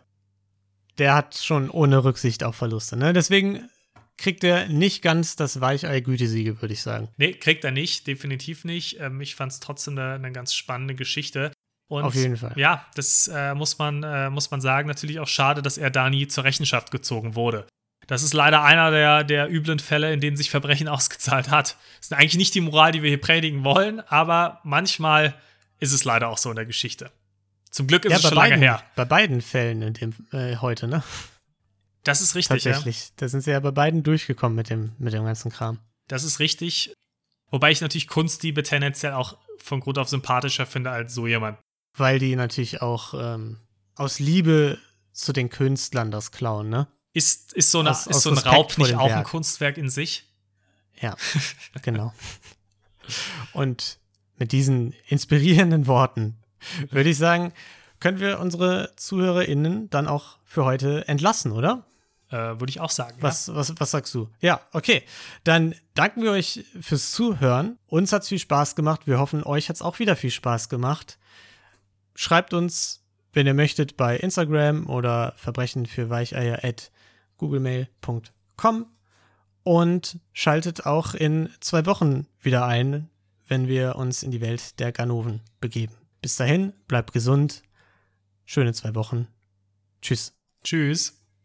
der hat schon ohne Rücksicht auf Verluste. Ne? Deswegen kriegt er nicht ganz das Weichei-Gütesiege, würde ich sagen. Nee, kriegt er nicht, definitiv nicht. Ähm, ich fand es trotzdem eine, eine, ganz spannende Geschichte. Und Auf jeden Fall. Ja, das äh, muss, man, äh, muss man sagen. Natürlich auch schade, dass er da nie zur Rechenschaft gezogen wurde. Das ist leider einer der, der üblen Fälle, in denen sich Verbrechen ausgezahlt hat. Das ist eigentlich nicht die Moral, die wir hier predigen wollen, aber manchmal ist es leider auch so in der Geschichte. Zum Glück ist ja, es schon beiden, lange her. Bei beiden Fällen in dem, äh, heute, ne? Das ist richtig. Tatsächlich. Ja. Da sind sie ja bei beiden durchgekommen mit dem, mit dem ganzen Kram. Das ist richtig. Wobei ich natürlich Kunstdiebe tendenziell auch von Grund auf sympathischer finde als so jemand. Weil die natürlich auch ähm, aus Liebe zu den Künstlern das klauen, ne? Ist, ist so, eine, aus, ist so ein Raub nicht auch ein Kunstwerk in sich? Ja, genau. Und mit diesen inspirierenden Worten würde ich sagen, können wir unsere ZuhörerInnen dann auch für heute entlassen, oder? Äh, würde ich auch sagen. Was, ja. was, was sagst du? Ja, okay. Dann danken wir euch fürs Zuhören. Uns hat es viel Spaß gemacht. Wir hoffen, euch hat es auch wieder viel Spaß gemacht. Schreibt uns, wenn ihr möchtet, bei Instagram oder Verbrechen für Weicheier at googlemail.com und schaltet auch in zwei Wochen wieder ein, wenn wir uns in die Welt der Ganoven begeben. Bis dahin, bleibt gesund. Schöne zwei Wochen. Tschüss. Tschüss.